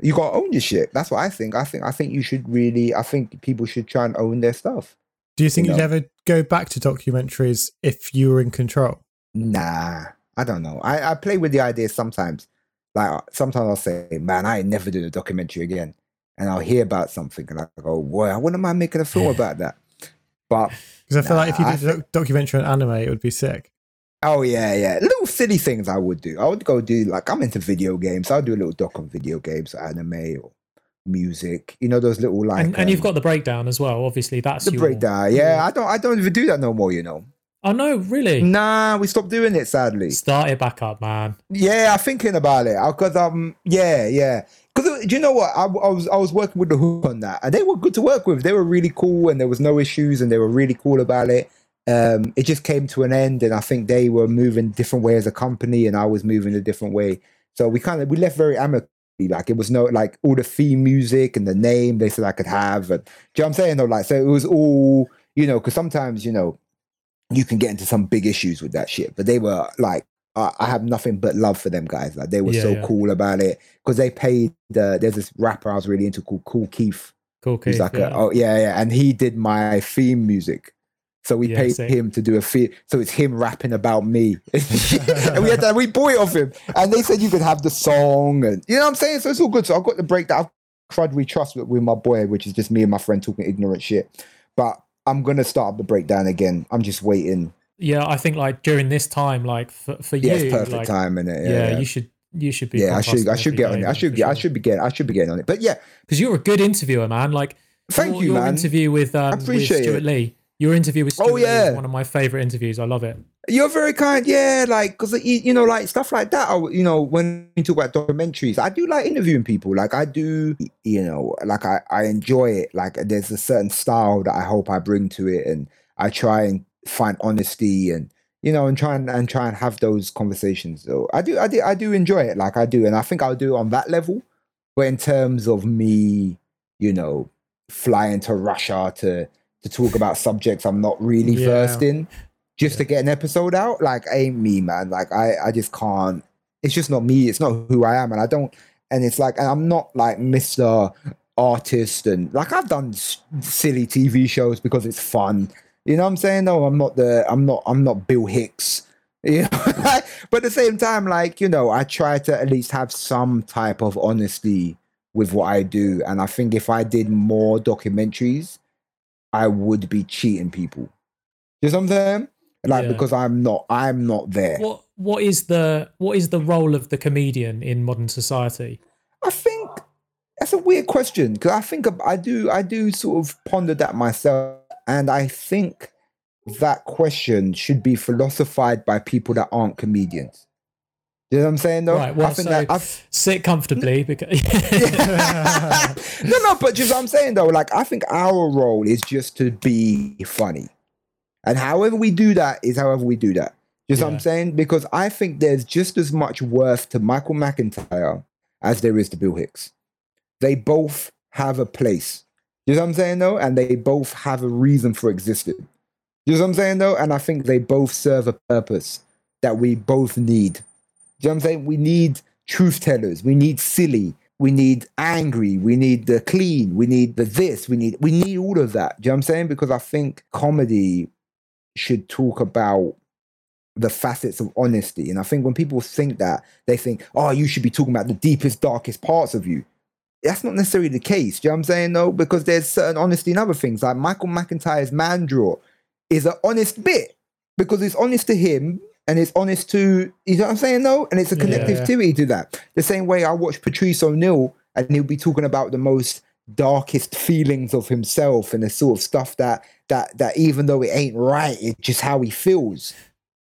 You gotta own your shit. That's what I think. I think. I think you should really. I think people should try and own their stuff. Do you think You you'd ever go back to documentaries if you were in control? Nah, I don't know. I, I play with the idea sometimes. Like sometimes I'll say, "Man, I never doing a documentary again," and I'll hear about something and I go, "Boy, I wouldn't mind making a film about that." But Because I feel like if you did a documentary on anime, it would be sick. oh yeah, yeah, little silly things I would do. I would go do like I'm into video games. I'll do a little doc on video games, anime, or music. You know those little like and, and you've um, got the breakdown as well. Obviously, that's the your, breakdown. Yeah, I don't. I don't even do that no more. You know. Oh no, really? Nah, we stopped doing it. Sadly. Start it back up, man. Yeah, I'm thinking about it because um, yeah, yeah. Because do you know what? I, I was I was working with the Hook on that, and they were good to work with. They were really cool, and there was no issues, and they were really cool about it. um, it just came to an end, and I think they were moving different way as a company, and I was moving a different way. So we kind of we left very amicably. Like it was no like all the theme music and the name they said I could have. And, do you know what I'm saying? Though, like so it was all you know because sometimes you know you can get into some big issues with that shit. But they were like, I, I have nothing but love for them guys. Like they were Yeah, so yeah. cool about it because they paid. Uh, there's this rapper I was really into called Kool Keith. Cool. He's Keith, like, yeah. a, oh yeah, yeah, and he did my theme music. So we Yeah, paid sick. him to do a theme. So it's him rapping about me, and we had that. We bought it off him, and they said you could have the song, and you know what I'm saying. So it's all good. So I've got the break that I've crud we trust with, with my boy, which is just me and my friend talking ignorant shit. But I'm gonna start up the breakdown again. I'm just waiting. Yeah, I think like during this time, like for, for Yeah, you, it's perfect like, time, and it. Yeah, Yeah, yeah. you should you should be. Yeah, I should I should get on it. I should get I should be getting I should be getting on it. But yeah, because you're a good interviewer, man. Like thank your, you, your man. interview with um, with appreciate Stewart it. Lee. Your interview with Oh, Stewart Lee yeah. is one of my favorite interviews. I love it. You're very kind, yeah. Like, cause you, you know, like stuff like that. I, you know, when you talk about documentaries, I do like interviewing people. Like, I do, you know, like I, I enjoy it. Like, there's a certain style that I hope I bring to it, and I try and find honesty and you know, and try and, and try and have those conversations. So I do, I do, I do enjoy it. Like I do, and I think I'll do it on that level. But in terms of me, you know, flying to Russia to to talk about subjects I'm not really Yeah. versed in, just to get an episode out, like ain't me, man. Like I, I just can't. It's just not me. It's not who I am, and I don't. And it's like, and I'm not like Mister Artist, and like I've done s- silly TV shows because it's fun. You know what I'm saying? No, I'm not the. I'm not. I'm not Bill Hicks. You know, but at the same time, like you know, I try to at least have some type of honesty with what I do, and I think if I did more documentaries, I would be cheating people. You know what I'm saying? Like Yeah. because I'm not. I'm not there. What what is the what is the role of the comedian in modern society? I think that's a weird question because I think I do I do sort of ponder that myself, and I think that question should be philosophized by people that aren't comedians. You know what I'm saying? Though right. Well, I think so that I've, sit comfortably because no, no, but just what I'm saying though, like I think our role is just to be funny, and however we do that is however we do that. Just what I'm saying because I think there's just as much worth to Michael McIntyre as there is to Bill Hicks. They both have a place. You know what I'm saying though, and they both have a reason for existing. You know what I'm saying though, and I think they both serve a purpose that we both need. You know what I'm saying? We need truth tellers. We need silly. We need angry. We need the clean. We need the this. We need we need all of that. You know what I'm saying? Because I think comedy should talk about the facets of honesty. And I think when people think that, they think, oh, you should be talking about the deepest, darkest parts of you. That's not necessarily the case. Do you know what I'm saying? though? because there's certain honesty in other things. Like Michael McIntyre's man drawer is an honest bit because it's honest to him and it's honest to you know what I'm saying? though? and it's a Yeah. connectivity to that. The same way I watch Patrice O'Neal and he'll be talking about the most darkest feelings of himself and the sort of stuff that that that even though it ain't right, it's just how he feels.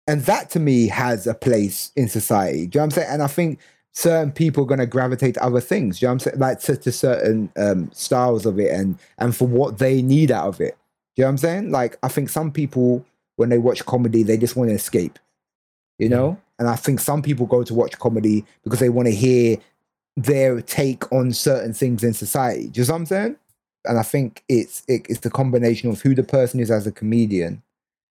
And that to me has a place in society. Do you know what I'm saying? And I think certain people are going to gravitate to other things. You know what I'm saying? Like to, to certain um, styles of it and and for what they need out of it. You know what I'm saying? Like I think some people when they watch comedy, they just want to escape. You know? And I think some people go to watch comedy because they want to hear their take on certain things in society. Do you know what I'm saying? And I think it's it, it's the combination of who the person is as a comedian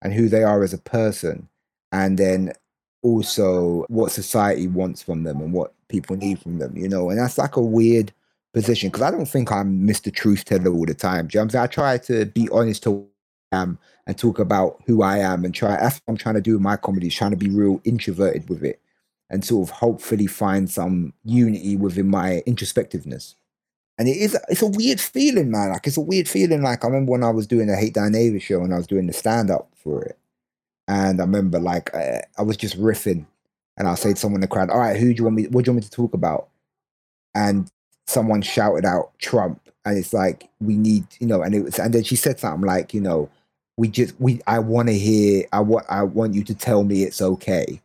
and who they are as a person, and then also what society wants from them and what people need from them, you know. And that's like a weird position because I don't think I'm Mr. Truth Teller all the time. You know I'm saying? I try to be honest to I am and talk about who I am and try. That's what I'm trying to do with my comedy, is trying to be real introverted with it and sort of hopefully find some unity within my introspectiveness. And it is it's a weird feeling, man. Like it's a weird feeling. Like I remember when I was doing the Hate Diane Davis show and I was doing the stand up for it. And I remember like uh, I was just riffing and I'll say to someone in the crowd, all right, who do you want me what do you want me to talk about? And someone shouted out Trump. And it's like, we need, you know, and it was and then she said something like, you know, we just we I wanna hear I want I want you to tell me it's okay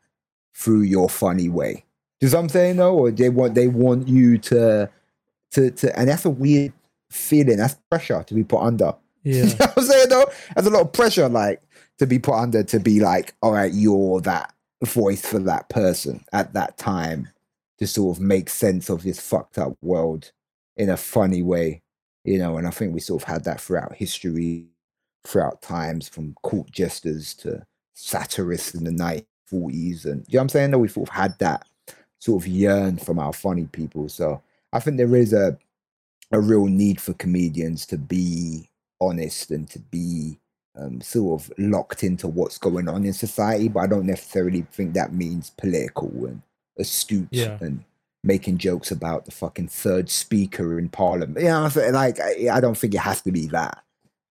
through your funny way. Do you know what I'm saying though? Or they want they want you to to to and that's a weird feeling. That's pressure to be put under. Yeah. you know what I'm saying though? There's a lot of pressure like to be put under to be like, all right, you're that voice for that person at that time to sort of make sense of this fucked up world in a funny way. You know, and I think we sort of had that throughout history, throughout times, from court jesters to satirists in the 1940s. And you know what I'm saying? That we sort of had that sort of yearn from our funny people. So I think there is a a real need for comedians to be honest and to be um, sort of locked into what's going on in society. But I don't necessarily think that means political and astute Yeah. and making jokes about the fucking third speaker in parliament. You know, what I'm saying? like I, I don't think it has to be that.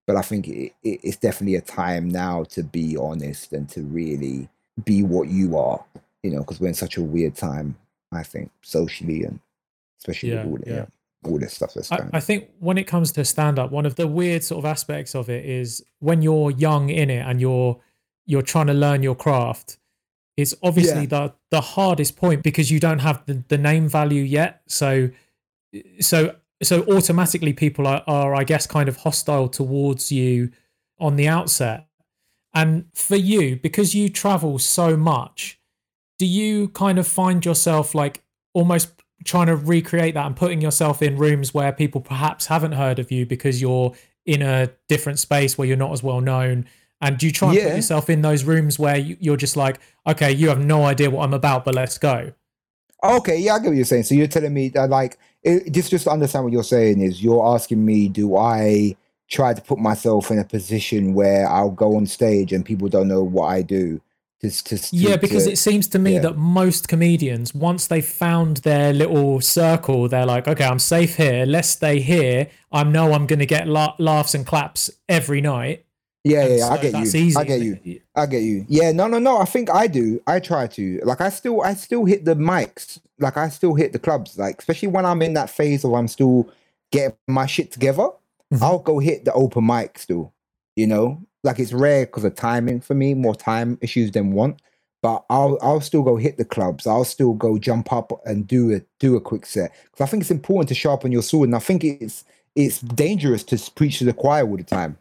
But I think it, it, it's definitely a time now to be honest and to really be what you are. You know, because we're in such a weird time. I think socially and especially Yeah, with all, the, yeah. yeah, all this stuff that's I. I think when it comes to stand up, one of the weird sort of aspects of it is when you're young in it and you're you're trying to learn your craft. It's obviously the the hardest point because you don't have the, the name value yet. So so so automatically people are, are I guess kind of hostile towards you on the outset. And for you, because you travel so much, do you kind of find yourself like almost trying to recreate that and putting yourself in rooms where people perhaps haven't heard of you because you're in a different space where you're not as well known and do you try and put yourself in those rooms where you- you're just like okay you have no idea what i'm about but let's go Okay, yeah, I get what you're saying. So you're telling me that, like, it, just just to understand what you're saying is you're asking me, do I try to put myself in a position where I'll go on stage and people don't know what I do? Yeah because it seems to me yeah. that most comedians once they've found their little circle they're like okay i'm safe here let's stay here i know i'm going to get la- laughs and claps every night yeah, And yeah, yeah, I get you. easy I get you. I get you. Yeah, no, no, no. I think I do. I try to. Like, I still, I still hit the mics. Like, I still hit the clubs. Like, especially when I'm in that phase of I'm still getting my shit together. Mhm. I'll go hit the open mic still. You know, like it's rare because of timing for me, more time issues than want. But I'll, I'll still go hit the clubs. I'll still go jump up and do a, do a quick set because I think it's important to sharpen your sword. And I think it's, it's dangerous to preach to the choir all the time.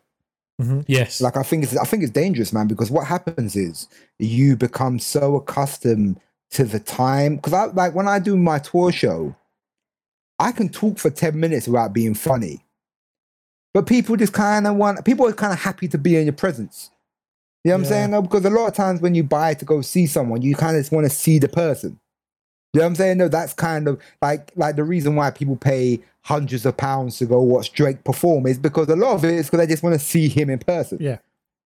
Mm-hmm. yes Like I think it's I think it's dangerous, man, because what happens is you become so accustomed to the time. Because I like when I do my tour show, I can talk for 10 minutes without being funny. But people just kind of want people are kind of happy to be in your presence. You know what I'm saying? No, because a lot of times when you buy to go see someone, you kind of just want to see the person. You know what I'm saying? No, that's kind of like like the reason why people pay hundreds of pounds to go watch Drake perform is because a lot of it is because they just want to see him in person. Yeah.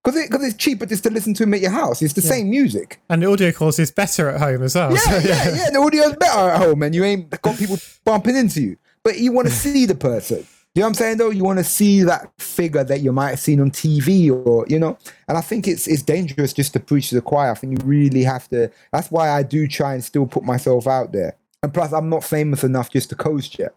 Because it, cause it's cheaper just to listen to him at your house. It's the Yeah. same music. And the audio quality is better at home as well. Yeah, so, yeah, yeah. The audio's better at home and you ain't got people bumping into you. But you want to see the person. You know what I'm saying though? You want to see that figure that you might have seen on TV or, you know, and I think it's it's dangerous just to preach to the choir. I think you really have to that's why I do try and still put myself out there. And plus I'm not famous enough just to coast yet.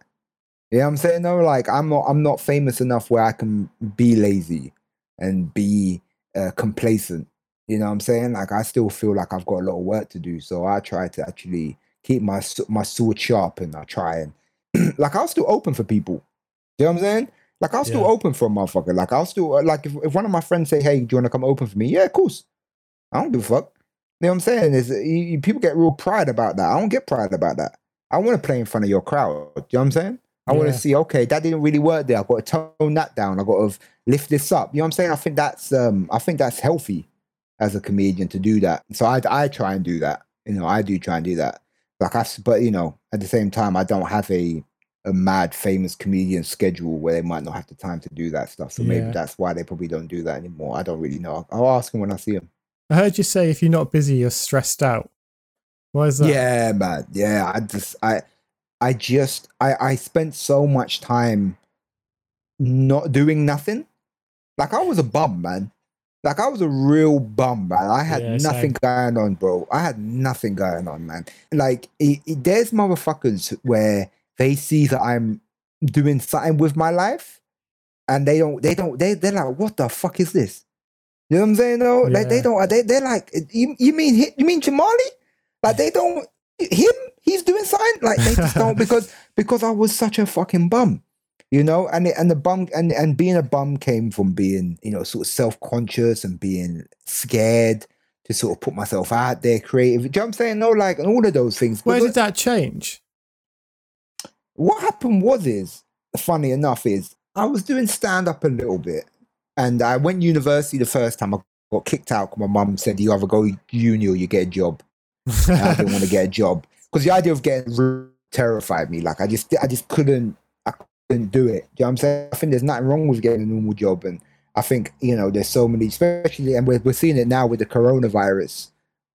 You know what I'm saying? though? like I'm not I'm not famous enough where I can be lazy and be uh, complacent. You know what I'm saying? Like I still feel like I've got a lot of work to do. So I try to actually keep my my sword sharp and I try and like I'll still open for people. You know what I'm saying? Like I'll still Yeah. open for a motherfucker. Like I'll still uh, like if, if one of my friends say, "Hey, do you want to come open for me?" Yeah, of course. I don't give a fuck. You know what I'm saying? Is people get real pride about that. I don't get pride about that. I want to play in front of your crowd. You know what I'm saying? I want to see. Okay, that didn't really work there. I've got to tone that down. I've got to lift this up. You know what I'm saying? I think that's um I think that's healthy as a comedian to do that. So I I try and do that. You know, I do try and do that. Like I, but you know, at the same time, I don't have a a mad famous comedian schedule where they might not have the time to do that stuff. So maybe that's why they probably don't do that anymore. I don't really know. I'll ask them when I see them. I heard you say if you're not busy, you're stressed out. Why is that? Yeah, man. Yeah, I just I I just I I spent so much time not doing nothing. Like I was a bum, man. Like I was a real bum, man. I had Yeah, nothing same. going on, bro. I had nothing going on, man. Like it, it- there's motherfuckers where they see that I'm doing something with my life, and they don't, they don't, they they're like, what the fuck is this? You know what I'm saying? though? like they don't, uh, they they're like, you, you mean you mean Jamali? Like they don't him. He's doing something like they just don't because because I was such a fucking bum. you know, and it, and the bum and and being a bum came from being you know sort of self conscious and being scared to sort of put myself out there, creative. Do you know what I'm saying? No, like and all of those things. Where But did that change? What happened was is funny enough is I was doing stand up a little bit, and I went university the first time. I got kicked out. My mum said you either go uni or you get a job. I didn't want to get a job because the idea of getting terrified me. Like I just, I just couldn't, I couldn't do it. Do you know what I'm saying? I think there's nothing wrong with getting a normal job, and I think you know there's so many, especially, and we're we're seeing it now with the coronavirus,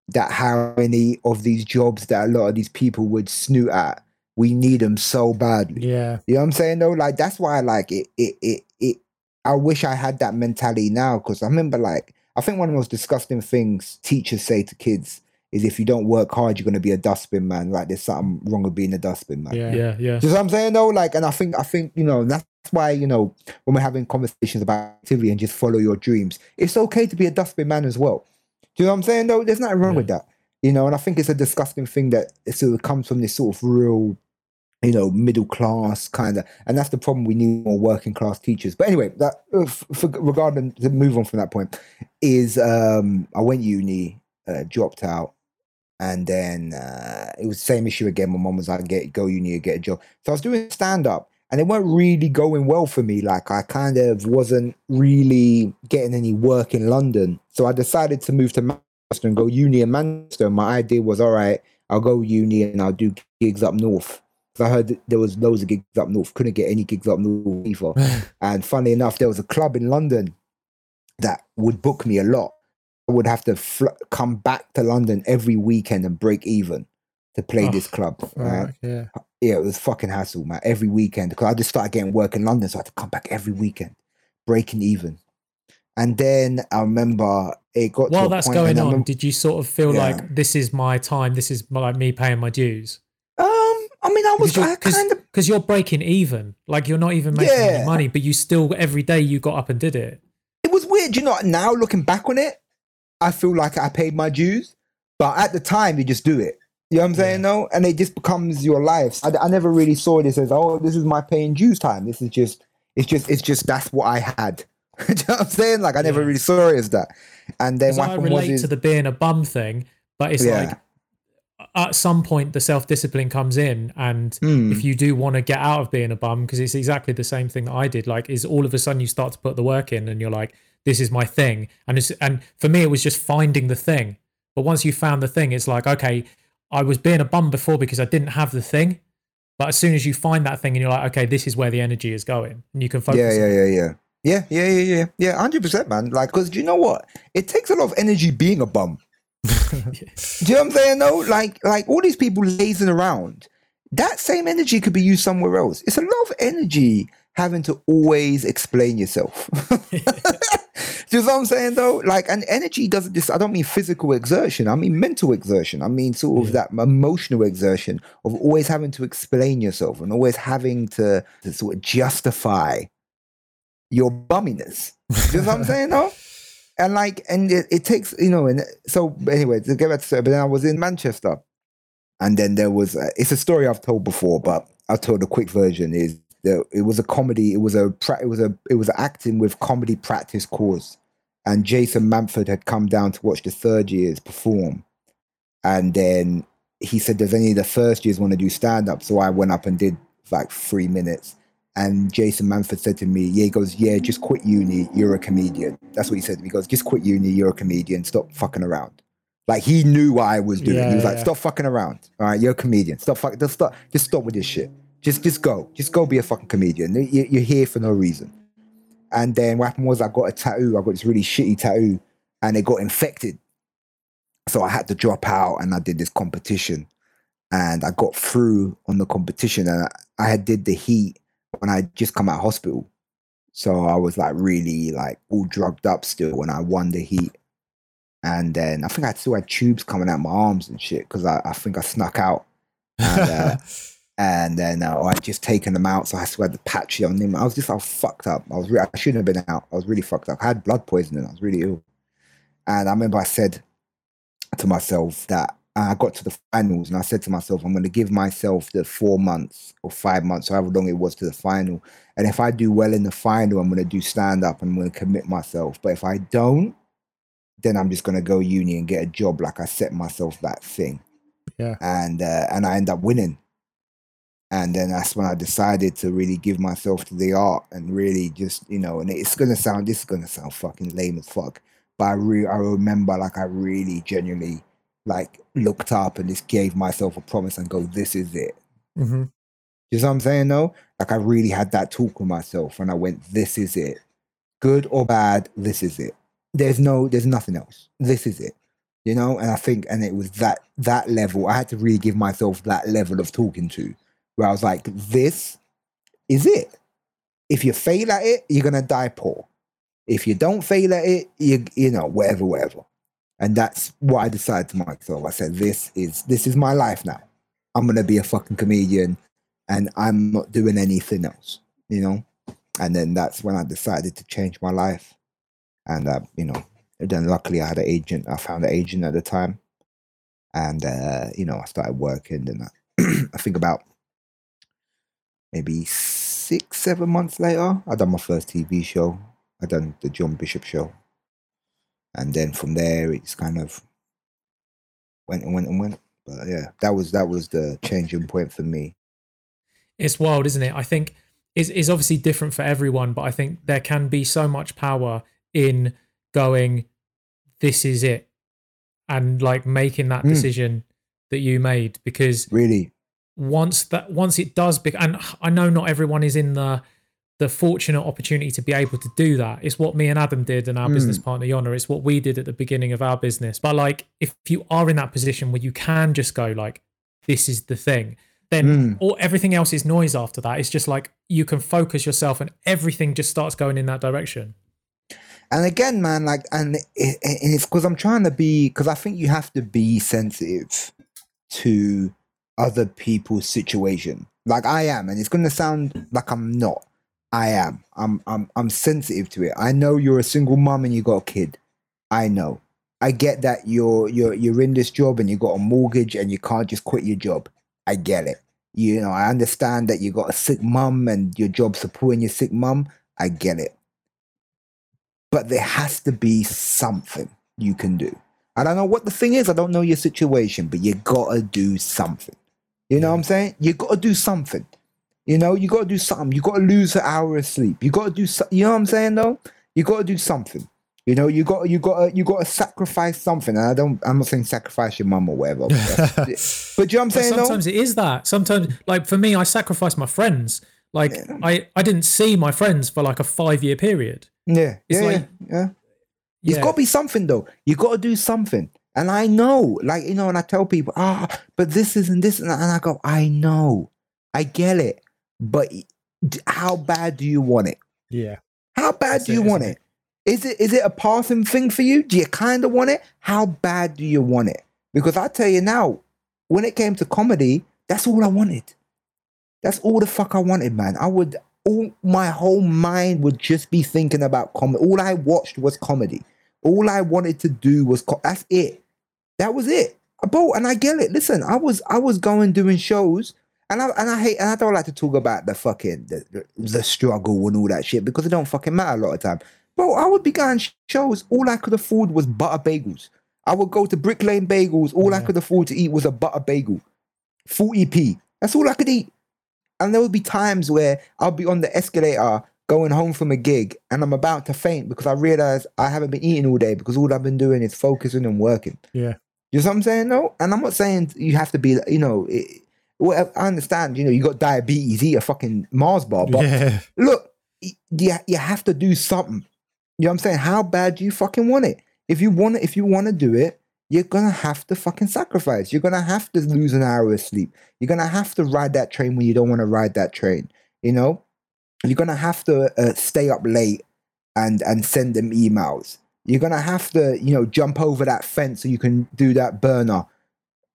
that how many of these jobs that a lot of these people would snoot at, we need them so badly. Yeah. You know what I'm saying though? Like that's why I like it. It it it. I wish I had that mentality now because I remember like I think one of the most disgusting things teachers say to kids is if you don't work hard, you're gonna be a dustbin man. Like there's something wrong with being a dustbin man. Yeah. Yeah, yeah. Do you know what I'm saying though? Like, and I think I think you know that's why you know when we're having conversations about activity and just follow your dreams, it's okay to be a dustbin man as well. Do you know what I'm saying though? There's nothing wrong with that. You know, and I think it's a disgusting thing that it sort of comes from this sort of real, you know, middle class kind of, and that's the problem. We need more working class teachers. But anyway, that uh, for, regarding to move on from that point, is um I went uni, uh, dropped out, and then uh, it was the same issue again. My mom was like, "Get go uni, get a job." So I was doing stand up, and it weren't really going well for me. Like I kind of wasn't really getting any work in London. So I decided to move to Manchester and go uni in Manchester. My idea was, all right, I'll go uni and I'll do gigs up north. I heard that there was loads of gigs up north. Couldn't get any gigs up north either. and funny enough, there was a club in London that would book me a lot. I would have to fl- come back to London every weekend and break even to play Oh, this club. Right, yeah. yeah, it was fucking hassle, man. Every weekend because I just started getting work in London, so I had to come back every weekend, breaking even. And then I remember it got to While that's going on, remember- did you sort of feel Yeah. like this is my time? This is my- like me paying my dues? I mean, I was I kind of because you're breaking even. Like you're not even making Yeah. any money, but you still every day you got up and did it. it was weird. You know, now looking back on it, I feel like I paid my dues, but at the time, you just do it. You know what I'm saying? No, and it just becomes your life. I, I never really saw this as, oh, this is my paying dues time. This is just, it's just, it's just that's what I had. Do you know what I'm saying? Like I never Yeah. really saw it as that. And then what I was, relate is, to the being a bum thing, but it's Yeah. like at some point the self discipline comes in, and Hmm. if you do want to get out of being a bum, because it's exactly the same thing that I did. Like, is all of a sudden you start to put the work in, and you're like, this is my thing, and it's and for me it was just finding the thing. But once you found the thing, it's like okay, I was being a bum before because I didn't have the thing. But as soon as you find that thing and you're like, okay, this is where the energy is going, and you can focus. yeah, yeah, yeah, yeah. Yeah, yeah, yeah, yeah, yeah, hundred percent, man. Like, because do you know what? It takes a lot of energy being a bum. Do you know what I'm saying? No, like, like all these people lazing around. That same energy could be used somewhere else. It's a lot of energy having to always explain yourself. Do you know what I'm saying though? Like, and energy doesn't just, I don't mean physical exertion, I mean mental exertion. I mean sort of that emotional exertion of always having to explain yourself and always having to, to sort of justify your bumminess. Do you know what I'm saying though? And like, and it, it takes, you know, and so anyway, to get back to but then I was in Manchester and then there was, a, it's a story I've told before, but I'll tell the quick version is that it was a comedy, it was a, it was a, it was acting with comedy practice course. And Jason Manford had come down to watch the third years perform. And then he said, Does any of the first years want to do stand up? So I went up and did like three minutes. And Jason Manford said to me, Yeah, he goes, Yeah, just quit uni. You're a comedian. That's what he said to me. He goes, Just quit uni. You're a comedian. Stop fucking around. Like he knew what I was doing. Yeah, he was like, yeah. Stop fucking around. All right, you're a comedian. Stop fucking, just stop, just stop with this shit. Just, just go. Just go be a fucking comedian. You- You're here for no reason. And then what happened was I got a tattoo. I got this really shitty tattoo and it got infected. So I had to drop out and I did this competition. And I got through on the competition and I, I had did the heat when I just come out of hospital. So I was like really like all drugged up still when I won the heat. And then I think I still had tubes coming out my arms and shit because I, I think I snuck out. And, uh, and then uh, I just taken them out, so I still had the patch on them. I was just all fucked up. I was re- I shouldn't have been out. I was really fucked up. I had blood poisoning. I was really ill. And I remember I said to myself that I got to the finals and I said to myself, I'm going to give myself the four months or five months, however long it was to the final. And if I do well in the final, I'm going to do stand up and I'm going to commit myself. But if I don't, then I'm just going to go uni and get a job like I set myself that thing. Yeah. And uh, and I end up winning. And then that's when I decided to really give myself to the art and really just, you know, and it's gonna sound this is gonna sound fucking lame as fuck. But I re- I remember like I really genuinely like looked up and just gave myself a promise and go, this is it. hmm You know what I'm saying though? Like I really had that talk with myself and I went, this is it. Good or bad, this is it. There's no, there's nothing else. This is it. You know, and I think, and it was that that level. I had to really give myself that level of talking to, where I was like, this is it. If you fail at it, you're gonna die poor. If you don't fail at it, you you know, whatever, whatever. And that's what I decided to myself. I said, this is this is my life now. I'm gonna be a fucking comedian and I'm not doing anything else, you know? And then that's when I decided to change my life. And, uh, you know, then luckily I had an agent. I found an agent at the time. And, uh, you know, I started working. And I, I think about maybe six, seven months later, I done my first TV show. I done the John Bishop show. And then from there, it's kind of went and went and went. But yeah, that was that was the changing point for me. it's wild, isn't it? I think is is obviously different for everyone, but I think there can be so much power in going, this is it, and like making that Mm. decision that you made because Really, once that once it does bec- and I know not everyone is in the the fortunate opportunity to be able to do that. It's what me and Adam did and our Mm. business partner Yona. It's what we did at the beginning of our business. But like if you are in that position where you can just go like this is the thing, then Mm. all everything else is noise after that. It's just like you can focus yourself and everything just starts going in that direction. and again, man, like, and, it, and it's because I'm trying to be, because I think you have to be sensitive to other people's situation. Like I am, and it's going to sound like I'm not. I am. I'm. I'm. I'm sensitive to it. I know you're a single mom and you got a kid. I know. I get that you're you're you're in this job and you got a mortgage and you can't just quit your job. I get it. You know, I understand that you got a sick mum and your job supporting your sick mum. I get it. But there has to be something you can do. I don't know what the thing is. I don't know your situation, but you gotta do something. You know what I'm saying? You gotta do something. You know, you gotta do something. You gotta lose an hour of sleep. You gotta do something. You know what I'm saying though? You gotta do something. You know, you got you got you got to sacrifice something. And I don't. I'm not saying sacrifice your mum or whatever. But, but you know what I'm But saying though? sometimes it is that. Sometimes like for me, I sacrifice my friends. Like I, I didn't see my friends for like a five year period. Yeah, It's yeah, like- yeah, yeah. It's Yeah. got to be something though. You got to do something. And I know, like you know, and I tell people, ah, but this isn't this, and I go, I know, I get it, but how bad do you want it? Yeah. How bad That's do you it, want isn't it? Is it is it a passing thing for you? Do you kind of want it? How bad do you want it? Because I tell you now, when it came to comedy, that's all I wanted. That's all the fuck I wanted, man. I would all my whole mind would just be thinking about comedy. All I watched was comedy. All I wanted to do was co- that's it. That was it. Bro, and I get it. Listen, I was I was going doing shows, and I and I hate and I don't like to talk about the fucking the, the, the struggle and all that shit because it don't fucking matter a lot of time. Bro, I would be going shows. All I could afford was butter bagels. I would go to Brick Lane Bagels. All I could afford to eat was a butter bagel, forty p. That's all I could eat. And there would be times where I'll be on the escalator going home from a gig and I'm about to faint because I realize I haven't been eating all day because all I've been doing is focusing and working. Yeah. You know what I'm saying? No, and I'm not saying you have to be, you know, it, well, I understand, you know, you got diabetes, eat a fucking Mars bar, but yeah. look, you, you have to do something. You know what I'm saying? How bad do you fucking want it? If you want it, if you want to do it, you're gonna have to fucking sacrifice. You're gonna have to lose an hour of sleep. You're gonna have to ride that train when you don't want to ride that train. You know, you're gonna have to uh, stay up late and and send them emails. You're gonna have to, you know, jump over that fence so you can do that burner,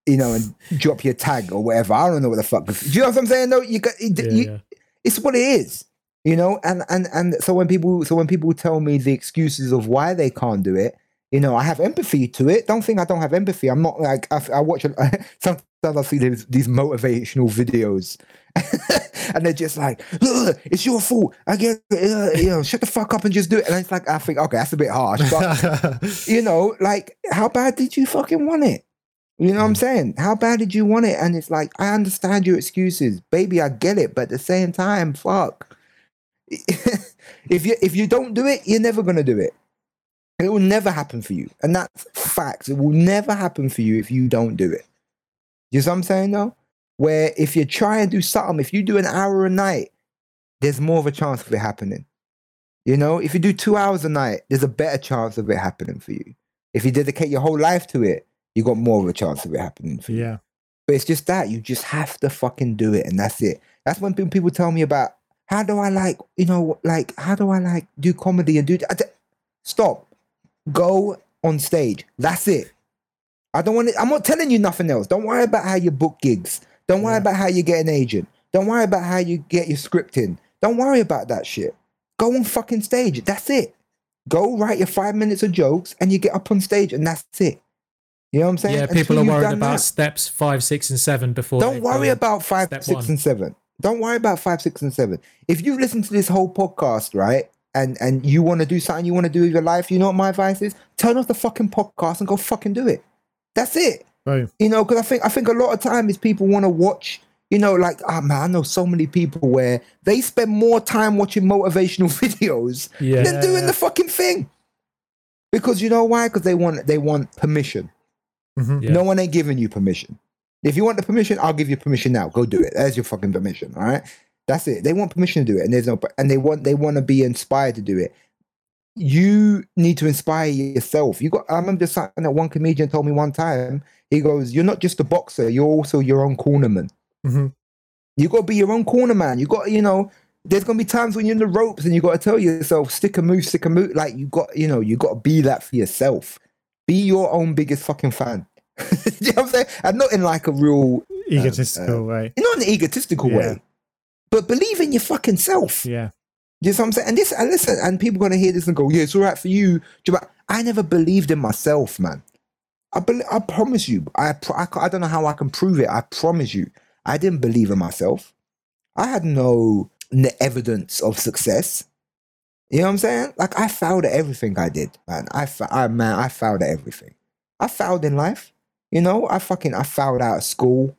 you know, and drop your tag or whatever. I don't know what the fuck. Do you know what I'm saying? No, you got. Yeah, you, yeah. it's what it is you know and and and so when people so when people tell me the excuses of why they can't do it You know, I have empathy to it. Don't think I don't have empathy. I'm not like I, I watch. Sometimes I see these, these motivational videos, and they're just like, "It's your fault." I get, uh, you know, shut the fuck up and just do it. And it's like I think, okay, that's a bit harsh, but you know, like, how bad did you fucking want it? You know what I'm saying? How bad did you want it? And it's like, I understand your excuses, baby. I get it, but at the same time, fuck. if you if you don't do it, you're never gonna do it. It will never happen for you, and that's fact. It will never happen for you if you don't do it. You see what I'm saying, though? Where if you try and do something, if you do an hour a night, there's more of a chance of it happening. You know, if you do two hours a night, there's a better chance of it happening for you. If you dedicate your whole life to it, you got more of a chance of it happening for you. yeah. But it's just that you just have to fucking do it, and that's it. That's when pe- people tell me about how do I like, you know, like how do I like do comedy and do. Stop, go on stage. That's it. I don't want it. I'm not telling you nothing else. Don't worry about how you book gigs. Don't worry Yeah. about how you get an agent. Don't worry about how you get your script in. Don't worry about that shit. Go on fucking stage. That's it. Go write your five minutes of jokes and you get up on stage and that's it. You know what I'm saying? Yeah, Until people are worried about that. steps five, six, and seven before. Don't worry about five, six, and seven. Don't worry about five, six, and seven. If you listen to this whole podcast, right, and and you want to do something you want to do with your life, you know what my advice is? Turn off the fucking podcast and go fucking do it. That's it. Boom. You know, because I think I think a lot of time is people want to watch. You know, like ah man, I know so many people where they spend more time watching motivational videos Yeah. than doing the fucking thing. Because you know why? Because they want they want permission. Mhm. Yeah. No one ain't giving you permission. If you want the permission, I'll give you permission now. Go do it. There's your fucking permission. All right. That's it. They want permission to do it, and there's no, and they want they want to be inspired to do it. You need to inspire yourself. You got. I remember something that one comedian told me one time. He goes, "You're not just a boxer. You're also your own cornerman. Mhm. You got to be your own corner man. You got, to, you know, there's gonna be times when you're in the ropes and you got to tell yourself, stick a move, stick a move. Like you got, you know, you got to be that for yourself. Be your own biggest fucking fan. you know what I'm saying? And not in like a real, Egotistical uh, way. not in an egotistical Yeah. way, but believe in your fucking self. Yeah. You know what I'm saying? And this, and listen, and people gonna hear this and go, "Yeah, it's all right for you." I never believed in myself, man. I, bel I promise you. I, pro- I, I don't know how I can prove it. I promise you, I didn't believe in myself. I had no evidence of success. You know what I'm saying? Like I failed at everything I did, man. I, I man, I failed at everything. I failed in life. You know, I fucking I failed out of school.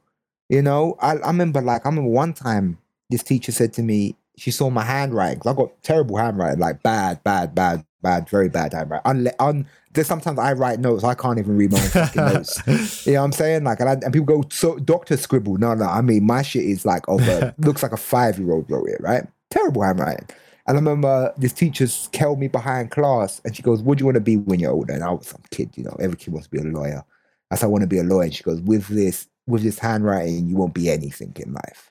You know, I, I remember like I remember one time this teacher said to me, she saw my handwriting. I got terrible handwriting, like bad, bad, bad, bad, very bad handwriting. Unle- un- there's sometimes I write notes, I can't even read my own fucking notes. You know what I'm saying? Like, and, I, and people go, so doctor scribble. No, no, I mean, my shit is like over, looks like a five year old wrote it, right? Terrible handwriting. And I remember this teacher held me behind class and she goes, What do you want to be when you're older? And I was some kid, you know, every kid wants to be a lawyer. I said, I want to be a lawyer. And she goes, With this, with this handwriting, you won't be anything in life.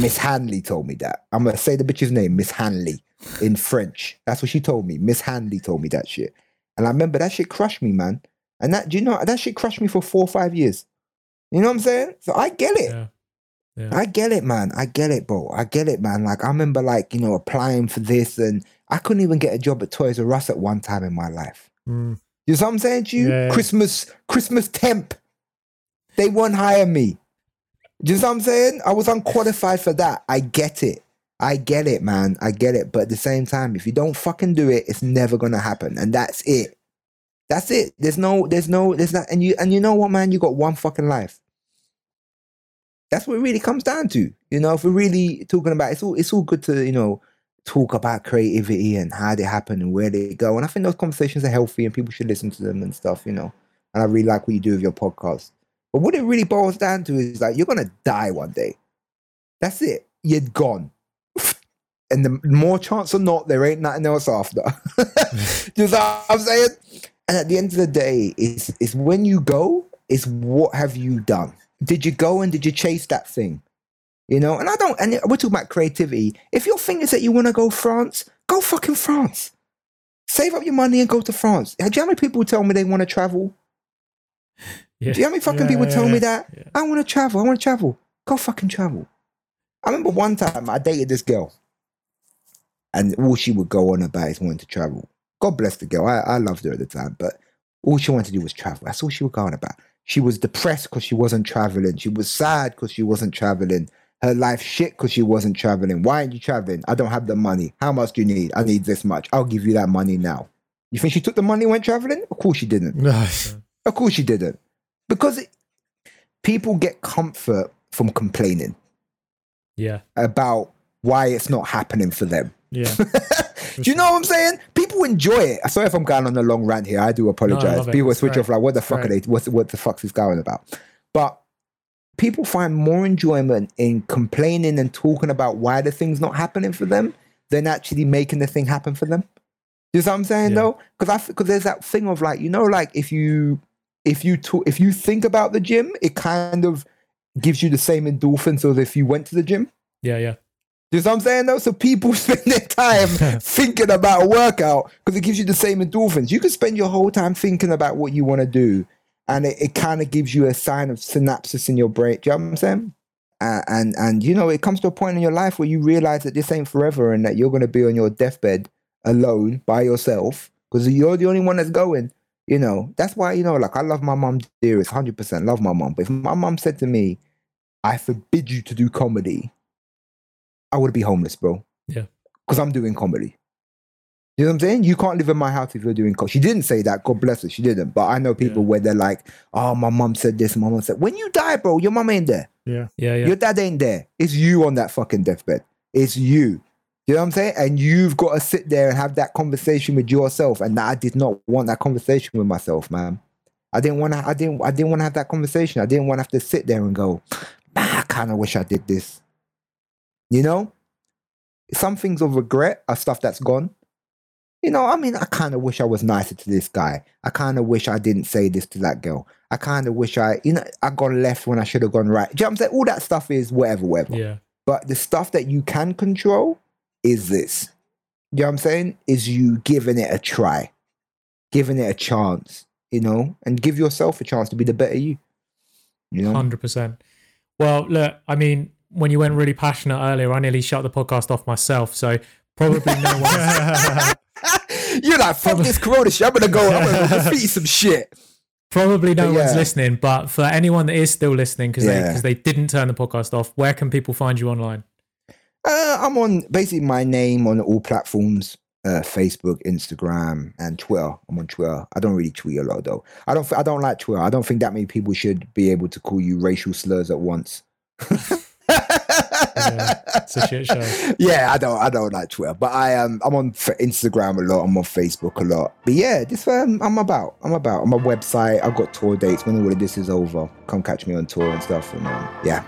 Miss Hanley told me that. I'm gonna say the bitch's name, Miss Hanley, in French. That's what she told me. Miss Hanley told me that shit. And I remember that shit crushed me, man. And that, do you know, that shit crushed me for four or five years. You know what I'm saying? So I get it. Yeah. Yeah. I get it, man. I get it, bro. I get it, man. Like I remember, like you know, applying for this, and I couldn't even get a job at Toys R Us at one time in my life. Mm. You know what I'm saying to you? Yeah. Christmas, Christmas temp. They won't hire me. Do you know what I'm saying? I was unqualified for that. I get it. I get it, man. I get it. But at the same time, if you don't fucking do it, it's never gonna happen. And that's it. That's it. There's no, there's no, there's not, and you and you know what, man? You got one fucking life. That's what it really comes down to. You know, if we're really talking about it's all it's all good to, you know, talk about creativity and how they happen and where they go. And I think those conversations are healthy and people should listen to them and stuff, you know. And I really like what you do with your podcast. But what it really boils down to is like you're gonna die one day. That's it. You're gone. And the more chance or not, there ain't nothing else after. You know what I'm saying? And at the end of the day, it's, it's when you go, it's what have you done? Did you go and did you chase that thing? You know, and I don't, and we're talking about creativity. If your thing is that you want to go France, go fucking France. Save up your money and go to France. Do you know how many people tell me they want to travel? Yeah. Do you know how many fucking Yeah, people yeah, tell me that? I want to travel. I want to travel. Go fucking travel. I remember one time I dated this girl, and all she would go on about is wanting to travel. God bless the girl. I, I loved her at the time, but All she wanted to do was travel. That's all she was going about. She was depressed because she wasn't traveling. She was sad because she wasn't traveling. Her life shit because she wasn't traveling. Why aren't you traveling? I don't have the money. How much do you need? I need this much. I'll give you that money now. You think she took the money and went traveling? Of course she didn't. Nice. Of course she didn't. Because it, people get comfort from complaining Yeah. about why it's not happening for them. Yeah. do you know what I'm saying? People enjoy it. Sorry if I'm going on a long rant here. I do apologize. love it. people switch off like, what the fuck are they? What's what the fuck's this going about? But people find more enjoyment in complaining and talking about why the thing's not happening for them than actually making the thing happen for them. You know what I'm saying Yeah. though? Because I because there's that thing of like you know like if you if you talk, if you think about the gym, it kind of gives you the same endorphins as if you went to the gym. Yeah. Yeah. Do you know what I'm saying though? So people spend their time thinking about a workout because it gives you the same endorphins. You can spend your whole time thinking about what you want to do, and it, it kind of gives you a sign of synapses in your brain. Do you know what I'm saying? Uh, and and you know, it comes to a point in your life where you realize that this ain't forever, and that you're going to be on your deathbed alone by yourself because you're the only one that's going. You know, that's why you know, like I love my mom dearest, hundred percent love my mom. But if my mom said to me, "I forbid you to do comedy," I would be homeless, bro. Yeah. Because I'm doing comedy. You know what I'm saying? You can't live in my house if you're doing comedy. She didn't say that. God bless her. She didn't. But I know people Yeah. where they're like, oh, my mom said this. My mum said, when you die, bro, your mum ain't there. Yeah. Yeah. Yeah. Your dad ain't there. It's you on that fucking deathbed. It's you. You know what I'm saying? And you've got to sit there and have that conversation with yourself. And I did not want that conversation with myself, man. I didn't want to. I didn't. I didn't want to have that conversation. I didn't want to have to sit there and go, man, I kind of wish I did this. You know, some things of regret are stuff that's gone. You know, I mean, I kind of wish I was nicer to this guy. I kind of wish I didn't say this to that girl. I kind of wish I, you know, I gone left when I should have gone right. Do you know what I'm saying? All that stuff is whatever, whatever. Yeah. But the stuff that you can control is this. You know what I'm saying? Is you giving it a try, giving it a chance, you know, and give yourself a chance to be the better you. You know? Hundred percent. Well, look, I mean, when you went really passionate earlier, I nearly shut the podcast off myself. So probably no one, You're like, fuck this corona shit. I'm gonna go, I'm gonna go graffiti some shit. probably no But one's listening. But for anyone that is still listening, because they Yeah. because they didn't turn the podcast off, where can people find you online? Uh, I'm on basically my name on all platforms. Uh, Facebook, Instagram, and Twitter. I'm on Twitter. I don't really tweet a lot though. I don't. I don't like Twitter. I don't think that many people should be able to call you racial slurs at once. Yeah, it's a shit show. yeah, I don't. I don't like Twitter, but I am. I'm on f- Instagram a lot. I'm on Facebook a lot. But yeah, this um, I'm about. I'm about. On my website, I've got tour dates. When all of this is over, come catch me on tour and stuff. And um, yeah,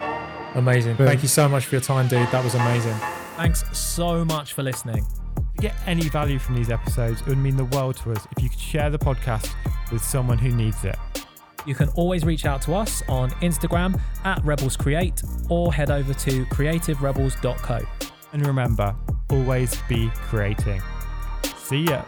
Amazing. Boom. Thank you so much for your time, dude. That was amazing. Thanks so much for listening. If you get any value from these episodes, it would mean the world to us if you could share the podcast with someone who needs it. You can always reach out to us on Instagram at Rebels Create or head over to creativerebels.co. And remember, always be creating. See ya.